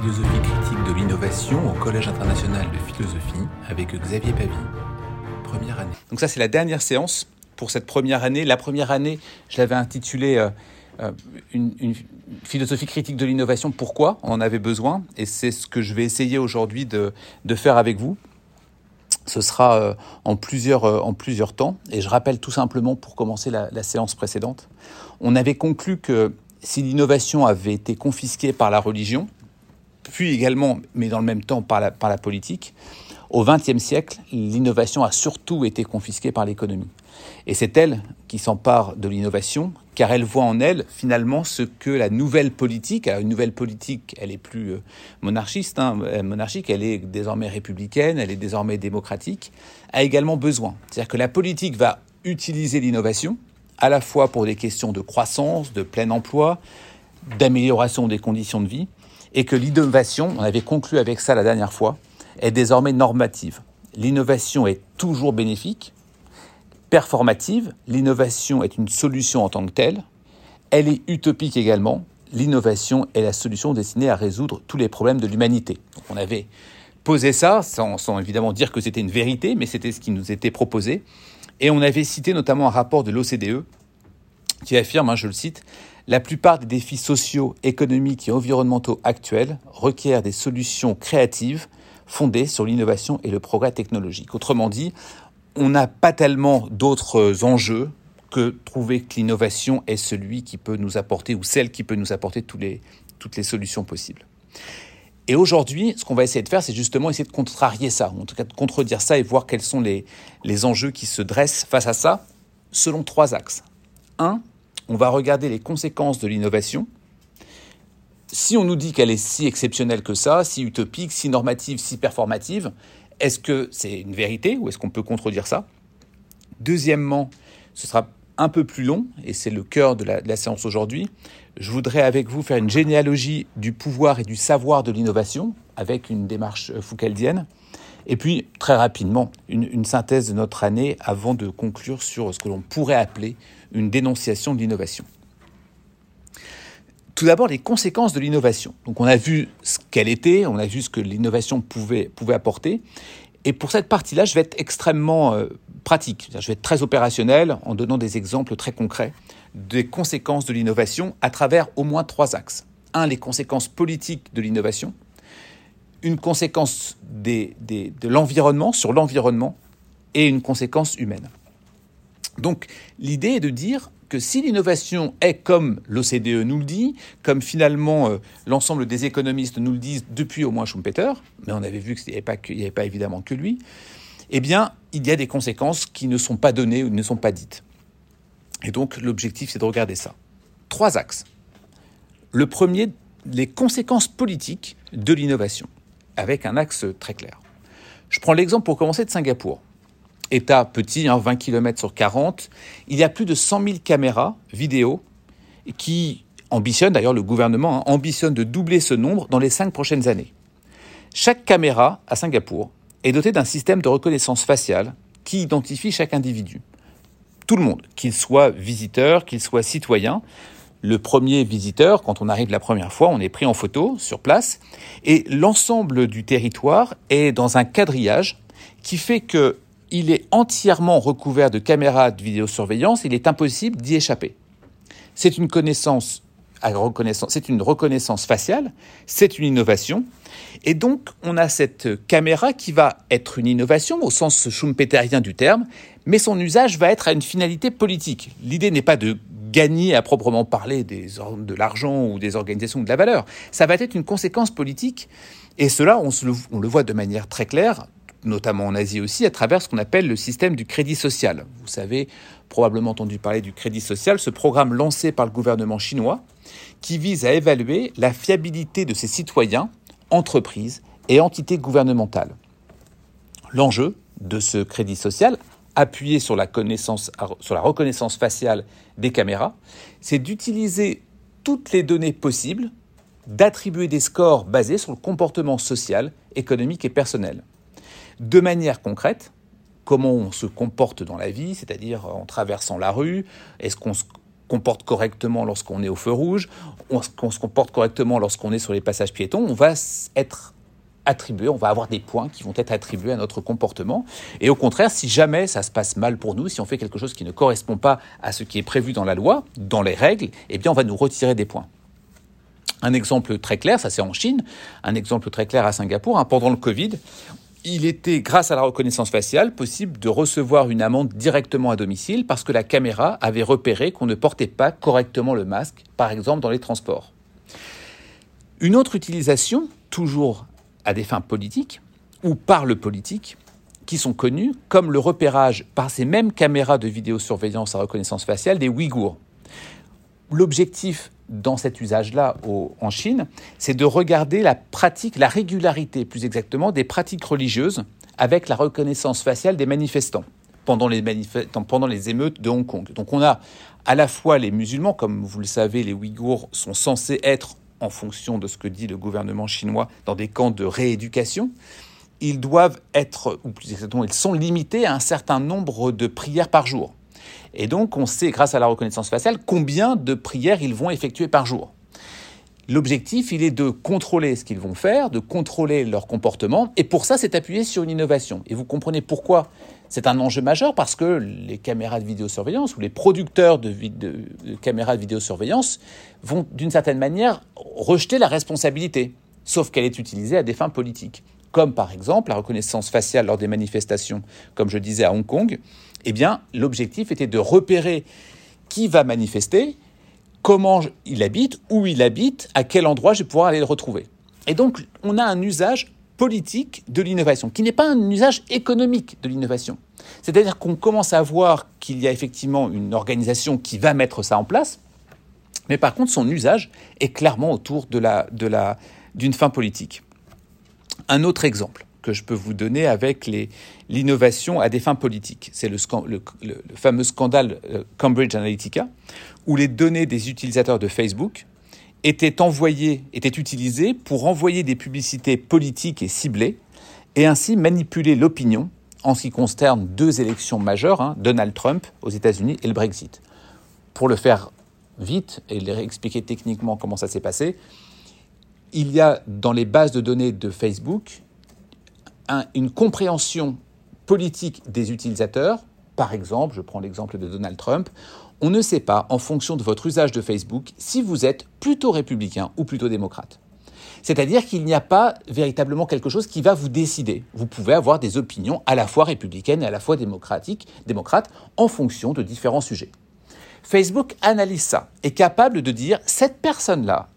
philosophie critique de l'innovation au Collège international de philosophie avec Xavier Pavie. Première année. Donc ça c'est la dernière séance pour cette première année. La première année, je l'avais intitulée euh, euh, une, philosophie critique de l'innovation. Pourquoi on en avait besoin? Et c'est ce que je vais essayer aujourd'hui de, faire avec vous. Ce sera euh, en, plusieurs, en plusieurs temps. Et je rappelle tout simplement pour commencer la séance précédente, on avait conclu que si l'innovation avait été confisquée par la religion, puis également, mais dans le même temps, par la, par la politique, au XXe siècle, l'innovation a surtout été confisquée par l'économie. Et c'est elle qui s'empare de l'innovation, car elle voit en elle finalement ce que la nouvelle politique, une nouvelle politique, elle est plus euh, monarchiste, hein, monarchique, elle est désormais républicaine, elle est désormais démocratique, a également besoin. C'est-à-dire que la politique va utiliser l'innovation, à la fois pour des questions de croissance, de plein emploi, d'amélioration des conditions de vie, et que l'innovation, on avait conclu avec ça la dernière fois, est désormais normative. L'innovation est toujours bénéfique, performative, l'innovation est une solution en tant que telle, elle est utopique également, l'innovation est la solution destinée à résoudre tous les problèmes de l'humanité. On avait posé ça, sans, sans évidemment dire que c'était une vérité, mais c'était ce qui nous était proposé, et on avait cité notamment un rapport de l'OCDE qui affirme, hein, je le cite, la plupart des défis sociaux, économiques et environnementaux actuels requièrent des solutions créatives fondées sur l'innovation et le progrès technologique. Autrement dit, on n'a pas tellement d'autres enjeux que trouver que l'innovation est celui qui peut nous apporter ou celle qui peut nous apporter toutes les solutions possibles. Et aujourd'hui, ce qu'on va essayer de faire, c'est justement essayer de contrarier ça, en tout cas de contredire ça et voir quels sont les, les enjeux qui se dressent face à ça, selon trois axes. Un, on va regarder les conséquences de l'innovation. Si on nous dit qu'elle est si exceptionnelle que ça, si utopique, si normative, si performative, est-ce que c'est une vérité ou est-ce qu'on peut contredire ça? Deuxièmement, ce sera un peu plus long, et c'est le cœur de la, séance aujourd'hui. Je voudrais avec vous faire une généalogie du pouvoir et du savoir de l'innovation, avec une démarche foucaldienne. Et puis, très rapidement, une, synthèse de notre année avant de conclure sur ce que l'on pourrait appeler une dénonciation de l'innovation. Tout d'abord, les conséquences de l'innovation. Donc, on a vu ce qu'elle était, on a vu ce que l'innovation pouvait, pouvait apporter. Et pour cette partie-là, je vais être extrêmement euh, pratique. Je vais être très opérationnel en donnant des exemples très concrets des conséquences de l'innovation à travers au moins trois axes. Un, les conséquences politiques de l'innovation une conséquence de l'environnement sur l'environnement et une conséquence humaine. Donc l'idée est de dire que si l'innovation est comme l'OCDE nous le dit, comme finalement euh, l'ensemble des économistes nous le disent depuis au moins Schumpeter, mais on avait vu qu'il n'y avait, avait, pas évidemment que lui, eh bien il y a des conséquences qui ne sont pas données ou ne sont pas dites. Et donc l'objectif c'est de regarder ça. Trois axes. Le premier, les conséquences politiques de l'innovation avec un axe très clair. Je prends l'exemple pour commencer de Singapour. État petit, hein, 20 km sur 40, il y a plus de 100 000 caméras vidéo qui ambitionnent, d'ailleurs le gouvernement hein, ambitionne de doubler ce nombre dans les cinq prochaines années. Chaque caméra à Singapour est dotée d'un système de reconnaissance faciale qui identifie chaque individu. Tout le monde, qu'il soit visiteur, qu'il soit citoyen, le premier visiteur, quand on arrive la première fois, on est pris en photo sur place et l'ensemble du territoire est dans un quadrillage qui fait que il est entièrement recouvert de caméras de vidéosurveillance, il est impossible d'y échapper. C'est une connaissance c'est une reconnaissance faciale, c'est une innovation. Et donc, on a cette caméra qui va être une innovation au sens schumpeterien du terme, mais son usage va être à une finalité politique. L'idée n'est pas de gagner à proprement parler de l'argent ou des organisations ou de la valeur. Ça va être une conséquence politique. Et cela, on, se le, on le voit de manière très claire, notamment en Asie aussi, à travers ce qu'on appelle le système du crédit social. Vous savez, probablement entendu parler du crédit social, ce programme lancé par le gouvernement chinois, qui vise à évaluer la fiabilité de ses citoyens, entreprises et entités gouvernementales. L'enjeu de ce crédit social, appuyé sur la, sur la reconnaissance faciale des caméras, c'est d'utiliser toutes les données possibles, d'attribuer des scores basés sur le comportement social, économique et personnel. De manière concrète, comment on se comporte dans la vie, c'est-à-dire en traversant la rue, est-ce qu'on comporte correctement lorsqu'on est au feu rouge, qu'on se comporte correctement lorsqu'on est sur les passages piétons, on va être attribué, on va avoir des points qui vont être attribués à notre comportement. Et au contraire, si jamais ça se passe mal pour nous, si on fait quelque chose qui ne correspond pas à ce qui est prévu dans la loi, dans les règles, eh bien on va nous retirer des points. Un exemple très clair, ça c'est en Chine, un exemple très clair à Singapour, hein, pendant le Covid, il était, grâce à la reconnaissance faciale, possible de recevoir une amende directement à domicile parce que la caméra avait repéré qu'on ne portait pas correctement le masque, par exemple dans les transports. Une autre utilisation, toujours à des fins politiques, ou par le politique, qui sont connues, comme le repérage par ces mêmes caméras de vidéosurveillance à reconnaissance faciale des Ouïghours. L'objectif dans cet usage-là en Chine, c'est de regarder la pratique, la régularité plus exactement, des pratiques religieuses avec la reconnaissance faciale des manifestants pendant les, pendant les émeutes de Hong Kong. Donc on a à la fois les musulmans, comme vous le savez, les Ouïghours sont censés être, en fonction de ce que dit le gouvernement chinois, dans des camps de rééducation. Ils doivent être, ou plus exactement, ils sont limités à un certain nombre de prières par jour. Et donc, on sait, grâce à la reconnaissance faciale, combien de prières ils vont effectuer par jour. L'objectif, il est de contrôler ce qu'ils vont faire, de contrôler leur comportement, et pour ça, c'est appuyé sur une innovation. Et vous comprenez pourquoi c'est un enjeu majeur, parce que les caméras de vidéosurveillance ou les producteurs de, caméras de vidéosurveillance vont, d'une certaine manière, rejeter la responsabilité, sauf qu'elle est utilisée à des fins politiques, comme par exemple la reconnaissance faciale lors des manifestations, comme je disais à Hong Kong eh bien, l'objectif était de repérer qui va manifester, comment il habite, où il habite, à quel endroit je vais pouvoir aller le retrouver. Et donc, on a un usage politique de l'innovation, qui n'est pas un usage économique de l'innovation. C'est-à-dire qu'on commence à voir qu'il y a effectivement une organisation qui va mettre ça en place, mais par contre, son usage est clairement autour de la, de la, d'une fin politique. Un autre exemple que je peux vous donner avec l'innovation à des fins politiques. C'est le, fameux scandale euh, Cambridge Analytica, où les données des utilisateurs de Facebook étaient envoyées, étaient utilisées pour envoyer des publicités politiques et ciblées, et ainsi manipuler l'opinion en ce qui concerne deux élections majeures, hein, Donald Trump aux États-Unis et le Brexit. Pour le faire vite et expliquer techniquement comment ça s'est passé, il y a dans les bases de données de Facebook une compréhension politique des utilisateurs. Par exemple, je prends l'exemple de Donald Trump, on ne sait pas, en fonction de votre usage de Facebook, si vous êtes plutôt républicain ou plutôt démocrate. C'est-à-dire qu'il n'y a pas véritablement quelque chose qui va vous décider. Vous pouvez avoir des opinions à la fois républicaines et à la fois démocratiques, démocrates, en fonction de différents sujets. Facebook analyse ça, est capable de dire cette personne-là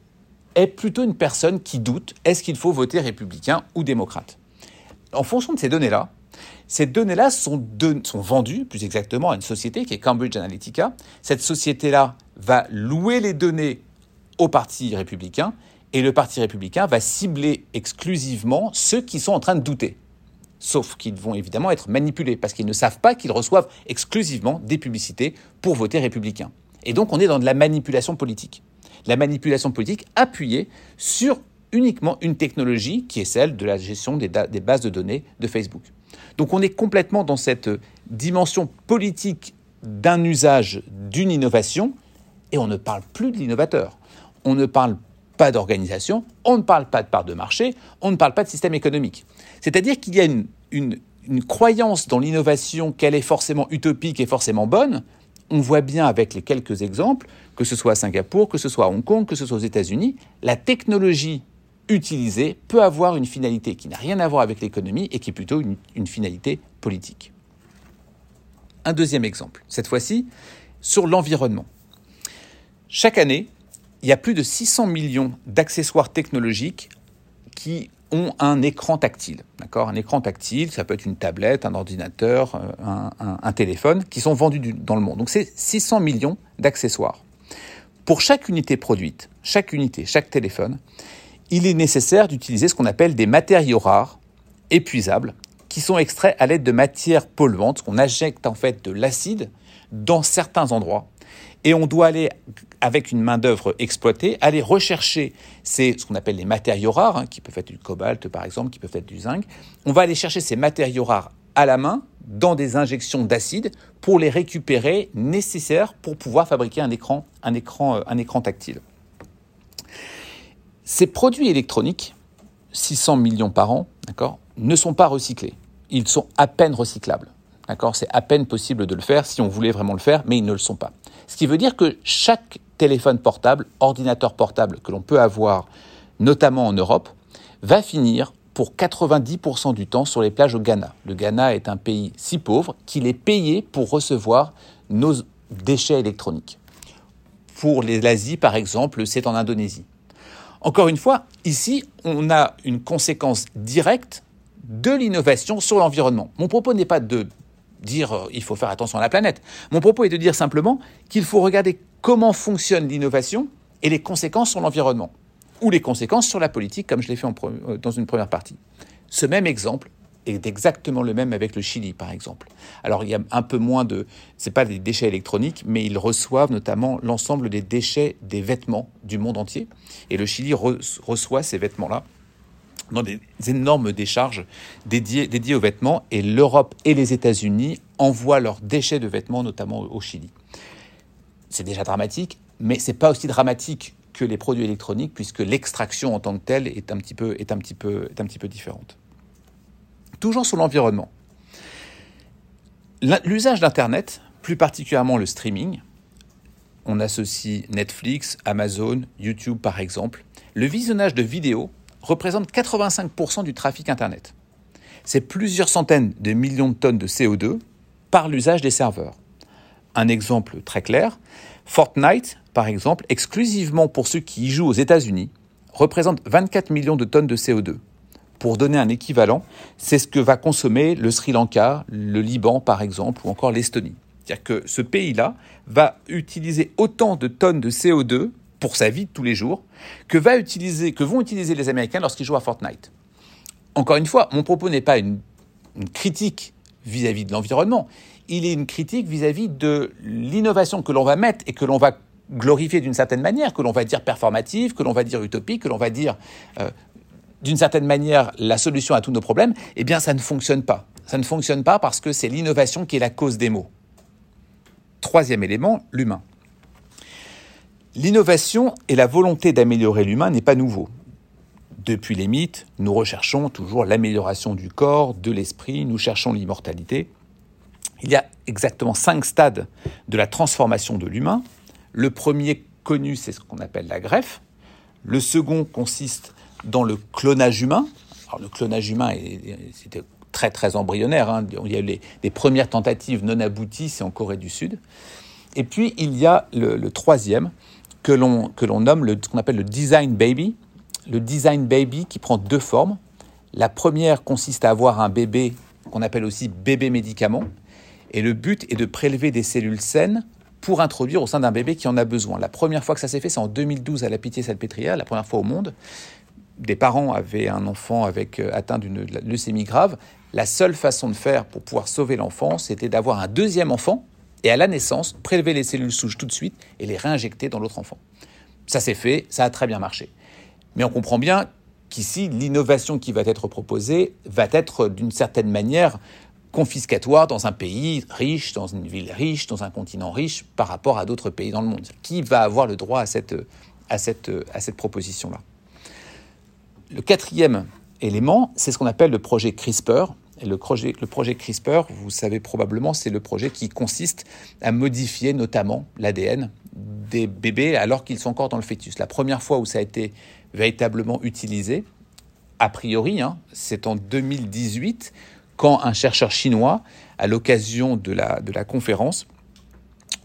est plutôt une personne qui doute, est-ce qu'il faut voter républicain ou démocrate? En fonction de ces données-là, ces données-là sont, vendues, plus exactement, à une société qui est Cambridge Analytica. Cette société-là va louer les données au Parti républicain et le Parti républicain va cibler exclusivement ceux qui sont en train de douter. Sauf qu'ils vont évidemment être manipulés parce qu'ils ne savent pas qu'ils reçoivent exclusivement des publicités pour voter républicain. Et donc on est dans de la manipulation politique. La manipulation politique appuyée sur uniquement une technologie qui est celle de la gestion des, bases de données de Facebook. Donc on est complètement dans cette dimension politique d'un usage, d'une innovation, et on ne parle plus de l'innovateur. On ne parle pas d'organisation, on ne parle pas de part de marché, on ne parle pas de système économique. C'est-à-dire qu'il y a une, croyance dans l'innovation qu'elle est forcément utopique et forcément bonne. On voit bien avec les quelques exemples, que ce soit à Singapour, que ce soit à Hong Kong, que ce soit aux États-Unis, la technologie utilisé peut avoir une finalité qui n'a rien à voir avec l'économie et qui est plutôt une, finalité politique. Un deuxième exemple, cette fois-ci sur l'environnement. Chaque année, il y a plus de 600 millions d'accessoires technologiques qui ont un écran tactile. D'accord? Un écran tactile, ça peut être une tablette, un ordinateur, euh, un, un téléphone, qui sont vendus dans le monde. Donc c'est 600 millions d'accessoires. Pour chaque unité produite, chaque unité, chaque téléphone, il est nécessaire d'utiliser ce qu'on appelle des matériaux rares, épuisables, qui sont extraits à l'aide de matières polluantes, qu'on injecte en fait de l'acide dans certains endroits. Et on doit aller, avec une main-d'œuvre exploitée, aller rechercher ces, ce qu'on appelle les matériaux rares, hein, qui peuvent être du cobalt par exemple, qui peuvent être du zinc. On va aller chercher ces matériaux rares à la main dans des injections d'acide pour les récupérer nécessaires pour pouvoir fabriquer un écran, un écran, euh, un écran tactile. Ces produits électroniques, 600 millions par an, d'accord, ne sont pas recyclés. Ils sont à peine recyclables. D'accord C'est à peine possible de le faire si on voulait vraiment le faire, mais ils ne le sont pas. Ce qui veut dire que chaque téléphone portable, ordinateur portable que l'on peut avoir, notamment en Europe, va finir pour 90% du temps sur les plages au Ghana. Le Ghana est un pays si pauvre qu'il est payé pour recevoir nos déchets électroniques. Pour l'Asie, par exemple, c'est en Indonésie. Encore une fois, ici, on a une conséquence directe de l'innovation sur l'environnement. Mon propos n'est pas de dire euh, il faut faire attention à la planète. Mon propos est de dire simplement qu'il faut regarder comment fonctionne l'innovation et les conséquences sur l'environnement ou les conséquences sur la politique, comme je l'ai fait euh, dans une première partie. Ce même exemple est exactement le même avec le Chili, par exemple. Alors, il y a un peu moins de... Ce pas des déchets électroniques, mais ils reçoivent notamment l'ensemble des déchets des vêtements du monde entier. Et le Chili reçoit ces vêtements-là dans des énormes décharges dédiées, dédiées aux vêtements. Et l'Europe et les États-Unis envoient leurs déchets de vêtements, notamment au Chili. C'est déjà dramatique, mais c'est pas aussi dramatique que les produits électroniques, puisque l'extraction en tant que telle est un petit peu, est un petit peu, est un petit peu différente. Toujours sur l'environnement. L'usage d'Internet, plus particulièrement le streaming, on associe Netflix, Amazon, YouTube par exemple, le visionnage de vidéos représente 85% du trafic Internet. C'est plusieurs centaines de millions de tonnes de CO2 par l'usage des serveurs. Un exemple très clair, Fortnite par exemple, exclusivement pour ceux qui y jouent aux États-Unis, représente 24 millions de tonnes de CO2. Pour donner un équivalent, c'est ce que va consommer le Sri Lanka, le Liban par exemple, ou encore l'Estonie. C'est-à-dire que ce pays-là va utiliser autant de tonnes de CO2 pour sa vie tous les jours que, vont utiliser les Américains lorsqu'ils jouent à Fortnite. Encore une fois, mon propos n'est pas une, critique vis-à-vis -vis de l'environnement, il est une critique vis-à-vis -vis de l'innovation que l'on va mettre et que l'on va glorifiée d'une certaine manière, que l'on va dire performative, que l'on va dire utopique, que l'on va dire euh, d'une certaine manière la solution à tous nos problèmes, eh bien ça ne fonctionne pas. Ça ne fonctionne pas parce que c'est l'innovation qui est la cause des maux. Troisième élément, l'humain. L'innovation et la volonté d'améliorer l'humain n'est pas nouveau. Depuis les mythes, nous recherchons toujours l'amélioration du corps, de l'esprit, nous cherchons l'immortalité. Il y a exactement cinq stades de la transformation de l'humain, le premier connu, c'est ce qu'on appelle la greffe. Le second consiste dans le clonage humain. Alors, le clonage humain, c'était très très embryonnaire. Hein. Il y a eu les, premières tentatives non abouties, c'est en Corée du Sud. Et puis il y a le, troisième que l'on que l'on nomme le, ce qu'on appelle le design baby. Le design baby qui prend deux formes. La première consiste à avoir un bébé qu'on appelle aussi bébé médicament. Et le but est de prélever des cellules saines pour introduire au sein d'un bébé qui en a besoin. La première fois que ça s'est fait, c'est en 2012 à la Pitié-Salpêtrière, la première fois au monde. Des parents avaient un enfant euh, atteint d'une leucémie grave. La seule façon de faire pour pouvoir sauver l'enfant, c'était d'avoir un deuxième enfant et à la naissance, prélever les cellules souches tout de suite et les réinjecter dans l'autre enfant. Ça s'est fait, ça a très bien marché. Mais on comprend bien qu'ici, l'innovation qui va être proposée va être d'une certaine manière confiscatoire dans un pays riche, dans une ville riche, dans un continent riche par rapport à d'autres pays dans le monde. Qui va avoir le droit à cette, à cette, à cette proposition-là? Le quatrième élément, c'est ce qu'on appelle le projet CRISPR. Et le projet, CRISPR, vous savez probablement, c'est le projet qui consiste à modifier notamment l'ADN des bébés alors qu'ils sont encore dans le fœtus. La première fois où ça a été véritablement utilisé, a priori, hein, c'est en 2018 quand un chercheur chinois, à l'occasion de la, de la conférence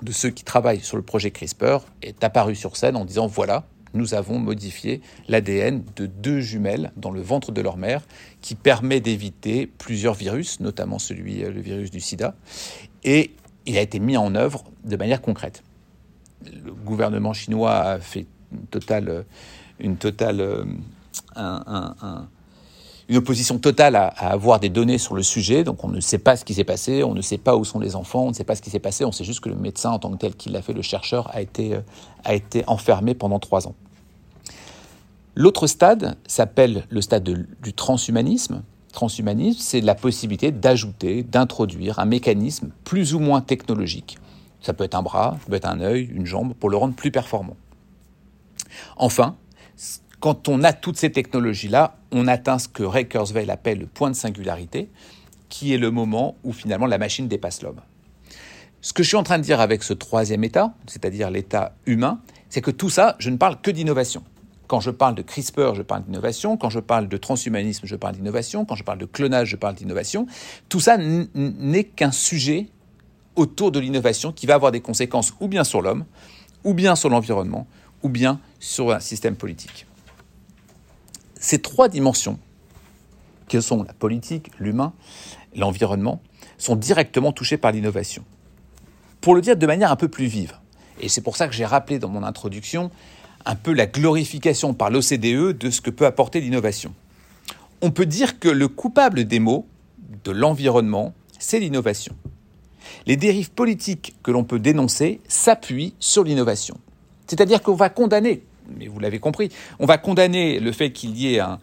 de ceux qui travaillent sur le projet CRISPR, est apparu sur scène en disant voilà, nous avons modifié l'ADN de deux jumelles dans le ventre de leur mère, qui permet d'éviter plusieurs virus, notamment celui, le virus du sida, et il a été mis en œuvre de manière concrète. Le gouvernement chinois a fait une totale, totale euh, un, un une opposition totale à, avoir des données sur le sujet. Donc on ne sait pas ce qui s'est passé, on ne sait pas où sont les enfants, on ne sait pas ce qui s'est passé. On sait juste que le médecin en tant que tel qui l'a fait, le chercheur, a été, euh, a été enfermé pendant trois ans. L'autre stade s'appelle le stade du transhumanisme. transhumanisme, c'est la possibilité d'ajouter, d'introduire un mécanisme plus ou moins technologique. Ça peut être un bras, ça peut être un œil, une jambe, pour le rendre plus performant. Enfin, quand on a toutes ces technologies-là, on atteint ce que Ray Kurzweil appelle le point de singularité, qui est le moment où finalement la machine dépasse l'homme. Ce que je suis en train de dire avec ce troisième état, c'est-à-dire l'état humain, c'est que tout ça, je ne parle que d'innovation. Quand je parle de CRISPR, je parle d'innovation. Quand je parle de transhumanisme, je parle d'innovation. Quand je parle de clonage, je parle d'innovation. Tout ça n'est qu'un sujet autour de l'innovation qui va avoir des conséquences ou bien sur l'homme, ou bien sur l'environnement, ou bien sur un système politique. Ces trois dimensions, que sont la politique, l'humain, l'environnement, sont directement touchées par l'innovation. Pour le dire de manière un peu plus vive, et c'est pour ça que j'ai rappelé dans mon introduction un peu la glorification par l'OCDE de ce que peut apporter l'innovation. On peut dire que le coupable des maux, de l'environnement, c'est l'innovation. Les dérives politiques que l'on peut dénoncer s'appuient sur l'innovation. C'est-à-dire qu'on va condamner, mais vous l'avez compris, on va condamner le fait qu'il y ait un,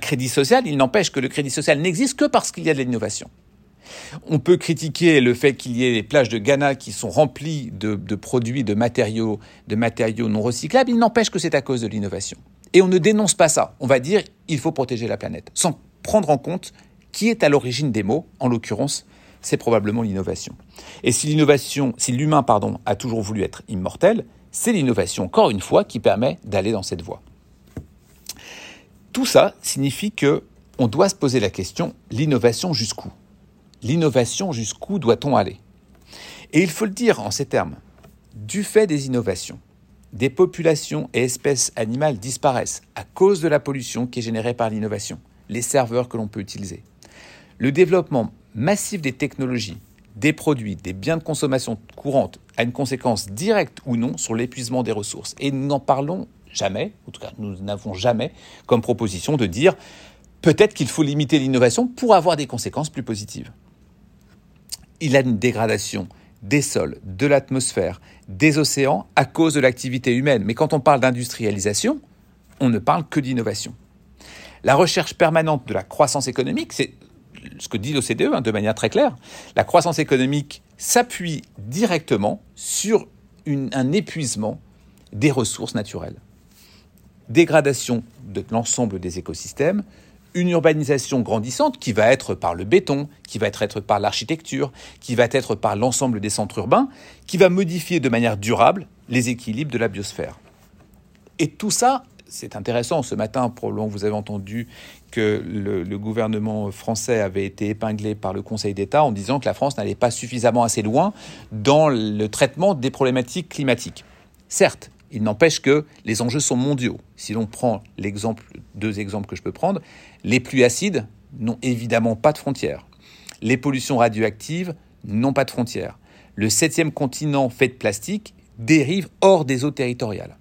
crédit social, il n'empêche que le crédit social n'existe que parce qu'il y a de l'innovation. On peut critiquer le fait qu'il y ait des plages de Ghana qui sont remplies de, produits, de matériaux, de matériaux non recyclables. Il n'empêche que c'est à cause de l'innovation. Et on ne dénonce pas ça. On va dire il faut protéger la planète, sans prendre en compte qui est à l'origine des mots. En l'occurrence, c'est probablement l'innovation. Et si l'innovation, si l'humain, pardon, a toujours voulu être immortel, c'est l'innovation, encore une fois, qui permet d'aller dans cette voie. Tout ça signifie que on doit se poser la question l'innovation jusqu'où? L'innovation, jusqu'où doit-on aller? Et il faut le dire en ces termes. Du fait des innovations, des populations et espèces animales disparaissent à cause de la pollution qui est générée par l'innovation, les serveurs que l'on peut utiliser. Le développement massif des technologies, des produits, des biens de consommation courante a une conséquence directe ou non sur l'épuisement des ressources. Et nous n'en parlons jamais, en tout cas nous n'avons jamais comme proposition de dire peut-être qu'il faut limiter l'innovation pour avoir des conséquences plus positives il y a une dégradation des sols, de l'atmosphère, des océans à cause de l'activité humaine. Mais quand on parle d'industrialisation, on ne parle que d'innovation. La recherche permanente de la croissance économique, c'est ce que dit l'OCDE hein, de manière très claire. La croissance économique s'appuie directement sur un épuisement des ressources naturelles. Dégradation de l'ensemble des écosystèmes, une urbanisation grandissante qui va être par le béton, qui va être par l'architecture, qui va être par l'ensemble des centres urbains, qui va modifier de manière durable les équilibres de la biosphère. Et tout ça, c'est intéressant. Ce matin, probablement, vous avez entendu que le, gouvernement français avait été épinglé par le Conseil d'État en disant que la France n'allait pas suffisamment assez loin dans le traitement des problématiques climatiques. Certes, il n'empêche que les enjeux sont mondiaux. Si l'on prend deux exemples que je peux prendre, les pluies acides n'ont évidemment pas de frontières. Les pollutions radioactives n'ont pas de frontières. Le septième continent fait de plastique dérive hors des eaux territoriales.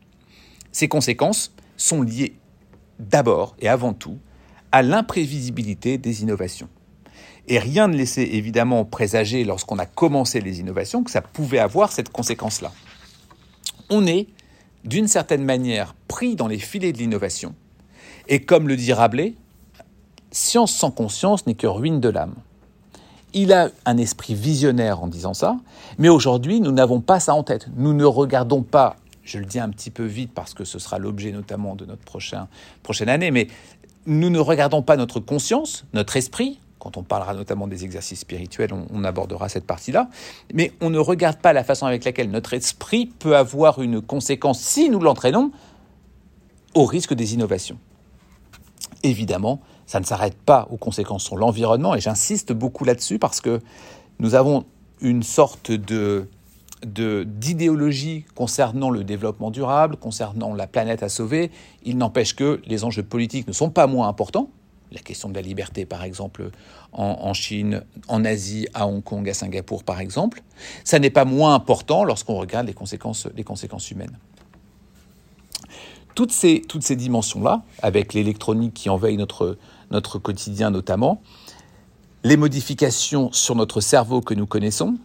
Ces conséquences sont liées d'abord et avant tout à l'imprévisibilité des innovations. Et rien ne laissait évidemment présager lorsqu'on a commencé les innovations que ça pouvait avoir cette conséquence-là. On est d'une certaine manière pris dans les filets de l'innovation. Et comme le dit Rabelais, science sans conscience n'est que ruine de l'âme. Il a un esprit visionnaire en disant ça, mais aujourd'hui, nous n'avons pas ça en tête. Nous ne regardons pas, je le dis un petit peu vite parce que ce sera l'objet notamment de notre prochain, prochaine année, mais nous ne regardons pas notre conscience, notre esprit, quand on parlera notamment des exercices spirituels, on, abordera cette partie-là. Mais on ne regarde pas la façon avec laquelle notre esprit peut avoir une conséquence, si nous l'entraînons, au risque des innovations. Évidemment, ça ne s'arrête pas aux conséquences sur l'environnement, et j'insiste beaucoup là-dessus parce que nous avons une sorte de d'idéologie concernant le développement durable, concernant la planète à sauver. Il n'empêche que les enjeux politiques ne sont pas moins importants, la question de la liberté, par exemple, en, Chine, en Asie, à Hong Kong, à Singapour, par exemple, ça n'est pas moins important lorsqu'on regarde les conséquences, humaines. Toutes ces, dimensions-là, avec l'électronique qui envahit notre quotidien notamment, les modifications sur notre cerveau que nous connaissons,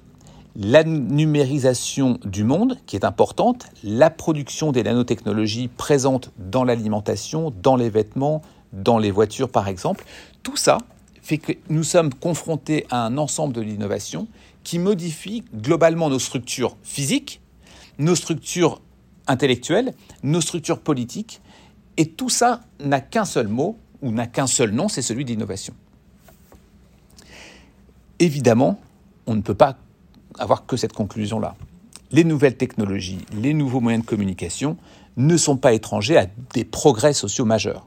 la numérisation du monde qui est importante, la production des nanotechnologies présentes dans l'alimentation, dans les vêtements, dans les voitures par exemple. Tout ça fait que nous sommes confrontés à un ensemble de l'innovation qui modifie globalement nos structures physiques, nos structures intellectuelles, nos structures politiques, et tout ça n'a qu'un seul mot, ou n'a qu'un seul nom, c'est celui d'innovation. Évidemment, on ne peut pas avoir que cette conclusion-là. Les nouvelles technologies, les nouveaux moyens de communication ne sont pas étrangers à des progrès sociaux majeurs,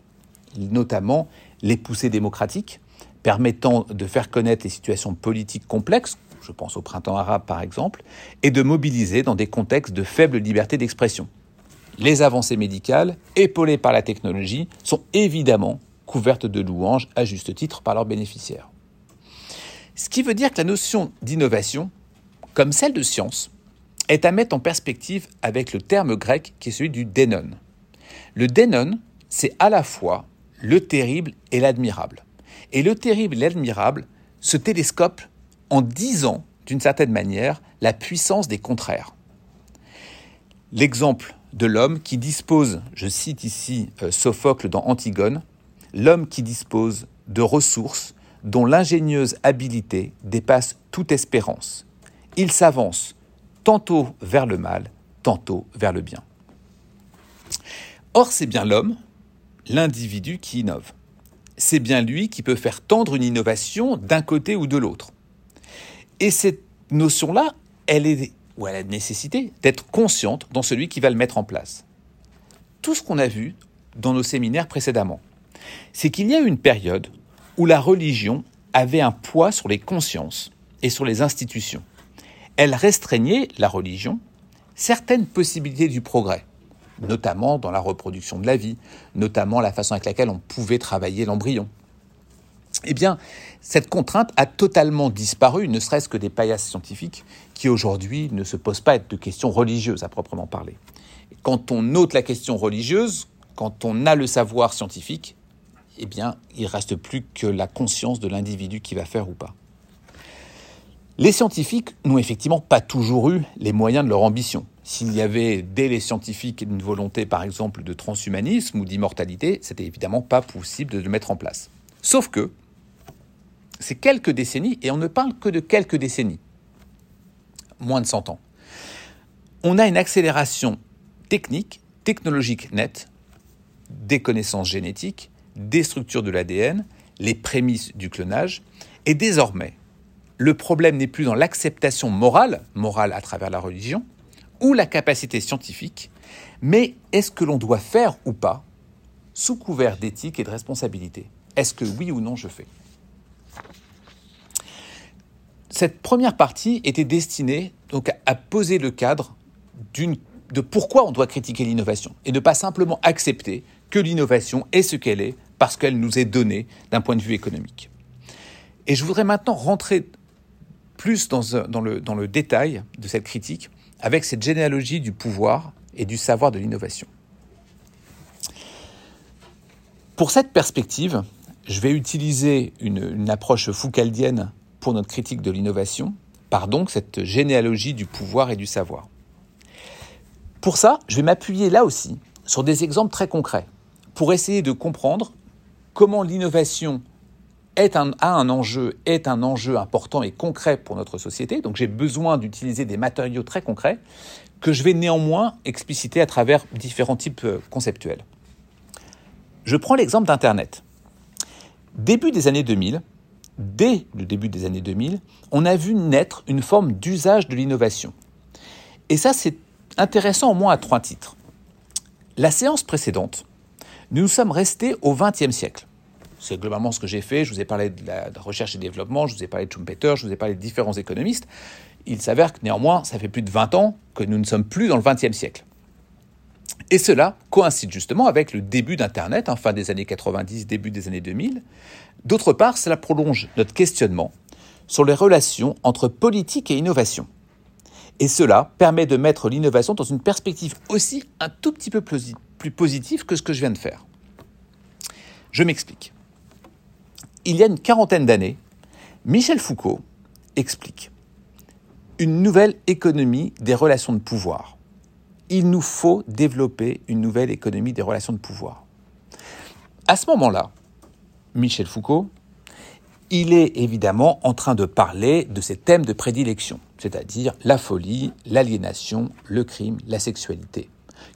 notamment les poussées démocratiques permettant de faire connaître les situations politiques complexes, je pense au printemps arabe par exemple, et de mobiliser dans des contextes de faible liberté d'expression. Les avancées médicales, épaulées par la technologie, sont évidemment couvertes de louanges à juste titre par leurs bénéficiaires. Ce qui veut dire que la notion d'innovation, comme celle de science, est à mettre en perspective avec le terme grec qui est celui du dénon. Le dénon, c'est à la fois le terrible et l'admirable. Et le terrible et l'admirable se télescopent en disant, d'une certaine manière, la puissance des contraires. L'exemple de l'homme qui dispose, je cite ici euh, Sophocle dans Antigone, l'homme qui dispose de ressources dont l'ingénieuse habileté dépasse toute espérance. Il s'avance tantôt vers le mal, tantôt vers le bien. Or, c'est bien l'homme, l'individu qui innove. C'est bien lui qui peut faire tendre une innovation d'un côté ou de l'autre. Et cette notion-là, elle est, ou elle a nécessité d'être consciente dans celui qui va le mettre en place. Tout ce qu'on a vu dans nos séminaires précédemment, c'est qu'il y a eu une période où la religion avait un poids sur les consciences et sur les institutions. Elle restreignait, la religion, certaines possibilités du progrès, notamment dans la reproduction de la vie, notamment la façon avec laquelle on pouvait travailler l'embryon. Eh bien, cette contrainte a totalement disparu, ne serait-ce que des paillasses scientifiques qui aujourd'hui ne se posent pas de questions religieuses à proprement parler. Quand on ôte la question religieuse, quand on a le savoir scientifique, eh bien, il reste plus que la conscience de l'individu qui va faire ou pas. Les scientifiques n'ont effectivement pas toujours eu les moyens de leur ambition. S'il y avait dès les scientifiques une volonté, par exemple, de transhumanisme ou d'immortalité, c'était évidemment pas possible de le mettre en place. Sauf que, c'est quelques décennies, et on ne parle que de quelques décennies, moins de 100 ans, on a une accélération technique, technologique nette, des connaissances génétiques, des structures de l'ADN, les prémices du clonage, et désormais, le problème n'est plus dans l'acceptation morale, morale à travers la religion, ou la capacité scientifique, mais est-ce que l'on doit faire ou pas, sous couvert d'éthique et de responsabilité? Est-ce que oui ou non je fais? Cette première partie était destinée à poser le cadre de pourquoi on doit critiquer l'innovation et ne pas simplement accepter que l'innovation est ce qu'elle est parce qu'elle nous est donnée d'un point de vue économique. Et je voudrais maintenant rentrer plus dans, le, détail de cette critique avec cette généalogie du pouvoir et du savoir de l'innovation. Pour cette perspective, je vais utiliser une, une, approche foucaldienne pour notre critique de l'innovation, par donc cette généalogie du pouvoir et du savoir. Pour ça, je vais m'appuyer là aussi sur des exemples très concrets, pour essayer de comprendre comment l'innovation est un, a un enjeu, est un enjeu important et concret pour notre société. Donc j'ai besoin d'utiliser des matériaux très concrets que je vais néanmoins expliciter à travers différents types euh, conceptuels. Je prends l'exemple d'Internet. Début des années 2000, dès le début des années 2000, on a vu naître une forme d'usage de l'innovation. Et ça, c'est intéressant au moins à trois titres. La séance précédente, nous sommes restés au XXe siècle. C'est globalement ce que j'ai fait. Je vous ai parlé de la recherche et développement, je vous ai parlé de Schumpeter, je vous ai parlé de différents économistes. Il s'avère que néanmoins, ça fait plus de 20 ans que nous ne sommes plus dans le XXe siècle. Et cela coïncide justement avec le début d'Internet, en fin des années 90, début des années 2000. D'autre part, cela prolonge notre questionnement sur les relations entre politique et innovation. Et cela permet de mettre l'innovation dans une perspective aussi un tout petit peu plus positive que ce que je viens de faire. Je m'explique il y a une quarantaine d'années, Michel Foucault explique une nouvelle économie des relations de pouvoir. Il nous faut développer une nouvelle économie des relations de pouvoir. À ce moment-là, Michel Foucault, il est évidemment en train de parler de ses thèmes de prédilection, c'est-à-dire la folie, l'aliénation, le crime, la sexualité,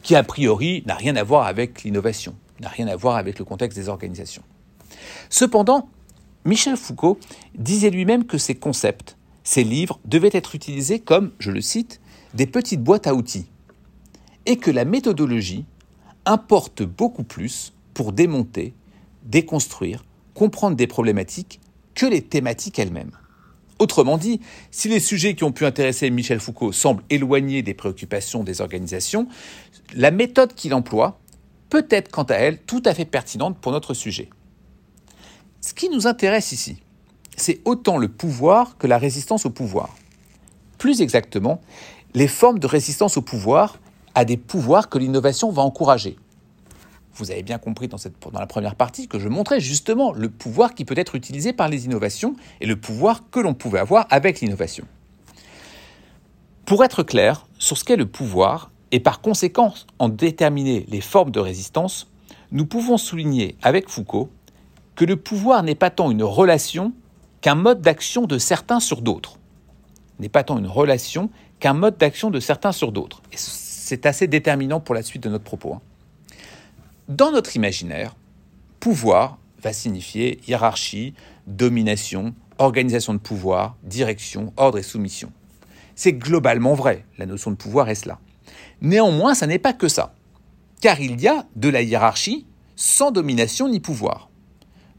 qui a priori n'a rien à voir avec l'innovation, n'a rien à voir avec le contexte des organisations. Cependant, Michel Foucault disait lui-même que ces concepts, ces livres devaient être utilisés comme, je le cite, des petites boîtes à outils, et que la méthodologie importe beaucoup plus pour démonter, déconstruire, comprendre des problématiques que les thématiques elles-mêmes. Autrement dit, si les sujets qui ont pu intéresser Michel Foucault semblent éloignés des préoccupations des organisations, la méthode qu'il emploie peut être quant à elle tout à fait pertinente pour notre sujet. Ce qui nous intéresse ici, c'est autant le pouvoir que la résistance au pouvoir. Plus exactement, les formes de résistance au pouvoir à des pouvoirs que l'innovation va encourager. Vous avez bien compris dans, la première partie que je montrais justement le pouvoir qui peut être utilisé par les innovations et le pouvoir que l'on pouvait avoir avec l'innovation. Pour être clair sur ce qu'est le pouvoir et par conséquent en déterminer les formes de résistance, nous pouvons souligner avec Foucault que le pouvoir n'est pas tant une relation qu'un mode d'action de certains sur d'autres. N'est pas tant une relation qu'un mode d'action de certains sur d'autres. C'est assez déterminant pour la suite de notre propos. Hein. Dans notre imaginaire, pouvoir va signifier hiérarchie, domination, organisation de pouvoir, direction, ordre et soumission. C'est globalement vrai, la notion de pouvoir est cela. Néanmoins, ça n'est pas que ça, car il y a de la hiérarchie sans domination ni pouvoir,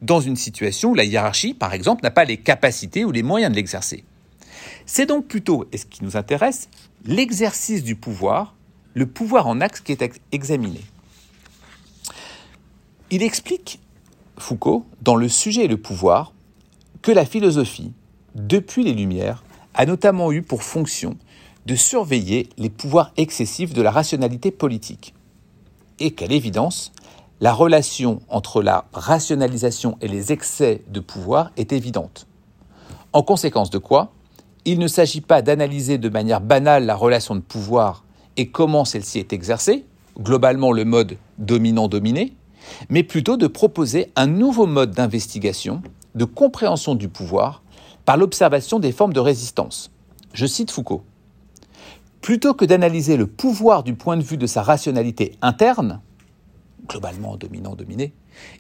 dans une situation où la hiérarchie, par exemple, n'a pas les capacités ou les moyens de l'exercer. C'est donc plutôt, et ce qui nous intéresse, l'exercice du pouvoir, le pouvoir en axe qui est examiné. Il explique, Foucault, dans Le sujet et le pouvoir, que la philosophie, depuis les Lumières, a notamment eu pour fonction de surveiller les pouvoirs excessifs de la rationalité politique. Et qu'à l'évidence, la relation entre la rationalisation et les excès de pouvoir est évidente. En conséquence de quoi, il ne s'agit pas d'analyser de manière banale la relation de pouvoir et comment celle-ci est exercée, globalement le mode dominant-dominé, mais plutôt de proposer un nouveau mode d'investigation, de compréhension du pouvoir, par l'observation des formes de résistance. Je cite Foucault. Plutôt que d'analyser le pouvoir du point de vue de sa rationalité interne, globalement dominant-dominé,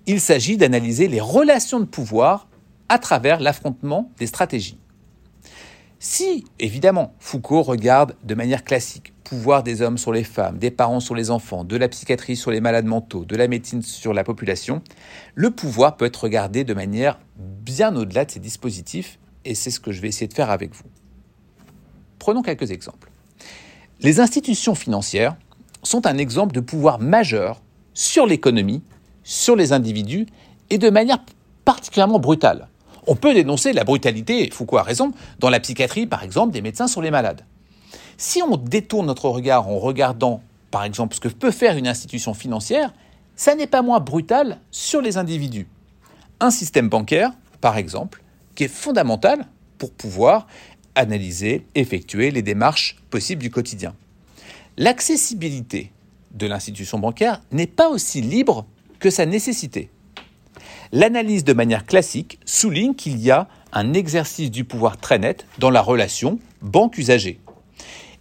il s'agit d'analyser les relations de pouvoir à travers l'affrontement des stratégies. Si, évidemment, Foucault regarde de manière classique pouvoir des hommes sur les femmes, des parents sur les enfants, de la psychiatrie sur les malades mentaux, de la médecine sur la population, le pouvoir peut être regardé de manière bien au-delà de ces dispositifs, et c'est ce que je vais essayer de faire avec vous. Prenons quelques exemples. Les institutions financières sont un exemple de pouvoir majeur sur l'économie, sur les individus, et de manière particulièrement brutale. On peut dénoncer la brutalité, Foucault a raison, dans la psychiatrie, par exemple, des médecins sur les malades. Si on détourne notre regard en regardant, par exemple, ce que peut faire une institution financière, ça n'est pas moins brutal sur les individus. Un système bancaire, par exemple, qui est fondamental pour pouvoir analyser, effectuer les démarches possibles du quotidien. L'accessibilité de l'institution bancaire n'est pas aussi libre que sa nécessité l'analyse de manière classique souligne qu'il y a un exercice du pouvoir très net dans la relation banque-usager.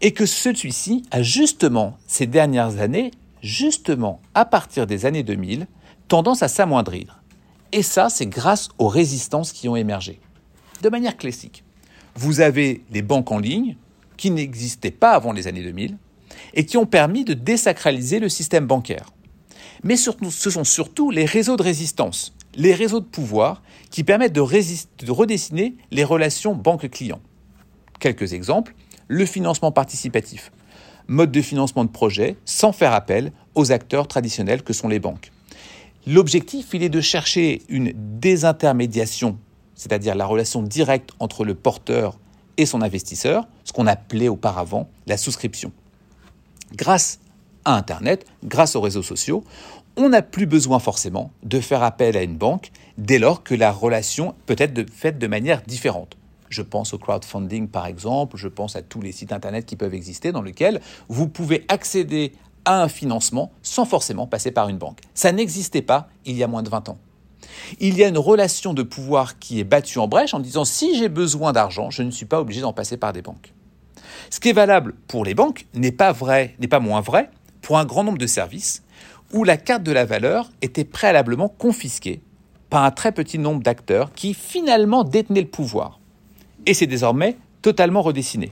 Et que celui-ci a justement, ces dernières années, justement à partir des années 2000, tendance à s'amoindrir. Et ça, c'est grâce aux résistances qui ont émergé. De manière classique, vous avez les banques en ligne, qui n'existaient pas avant les années 2000, et qui ont permis de désacraliser le système bancaire. Mais ce sont surtout les réseaux de résistance, les réseaux de pouvoir qui permettent de, redessiner les relations banque-client. Quelques exemples, le financement participatif, mode de financement de projet sans faire appel aux acteurs traditionnels que sont les banques. L'objectif, il est de chercher une désintermédiation, c'est-à-dire la relation directe entre le porteur et son investisseur, ce qu'on appelait auparavant la souscription. Grâce à Internet, grâce aux réseaux sociaux, on n'a plus besoin forcément de faire appel à une banque dès lors que la relation peut être faite de manière différente. Je pense au crowdfunding par exemple, je pense à tous les sites internet qui peuvent exister dans lesquels vous pouvez accéder à un financement sans forcément passer par une banque. Ça n'existait pas il y a moins de 20 ans. Il y a une relation de pouvoir qui est battue en brèche en disant si j'ai besoin d'argent, je ne suis pas obligé d'en passer par des banques. Ce qui est valable pour les banques n'est pas vrai, n'est pas moins vrai pour un grand nombre de services où la carte de la valeur était préalablement confisquée par un très petit nombre d'acteurs qui finalement détenaient le pouvoir. Et c'est désormais totalement redessiné.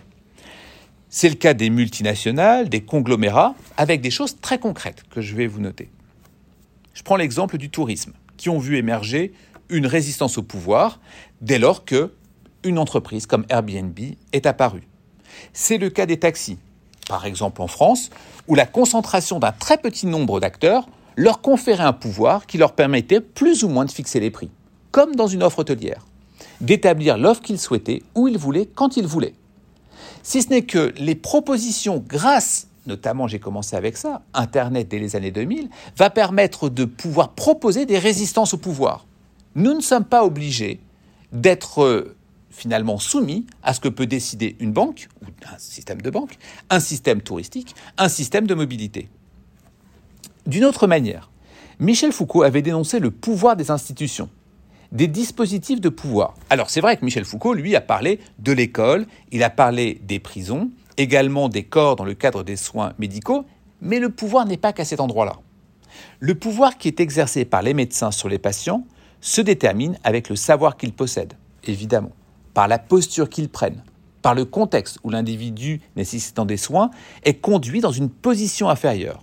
C'est le cas des multinationales, des conglomérats, avec des choses très concrètes que je vais vous noter. Je prends l'exemple du tourisme, qui ont vu émerger une résistance au pouvoir dès lors que une entreprise comme Airbnb est apparue. C'est le cas des taxis, par exemple en France, où la concentration d'un très petit nombre d'acteurs leur conférait un pouvoir qui leur permettait plus ou moins de fixer les prix, comme dans une offre hôtelière, d'établir l'offre qu'ils souhaitaient, où ils voulaient, quand ils voulaient. Si ce n'est que les propositions, grâce, notamment j'ai commencé avec ça, Internet dès les années 2000, va permettre de pouvoir proposer des résistances au pouvoir. Nous ne sommes pas obligés d'être euh, finalement soumis à ce que peut décider une banque, ou un système de banque, un système touristique, un système de mobilité. D'une autre manière, Michel Foucault avait dénoncé le pouvoir des institutions, des dispositifs de pouvoir. Alors c'est vrai que Michel Foucault, lui, a parlé de l'école, il a parlé des prisons, également des corps dans le cadre des soins médicaux, mais le pouvoir n'est pas qu'à cet endroit-là. Le pouvoir qui est exercé par les médecins sur les patients se détermine avec le savoir qu'ils possèdent, évidemment par la posture qu'ils prennent, par le contexte où l'individu nécessitant des soins est conduit dans une position inférieure.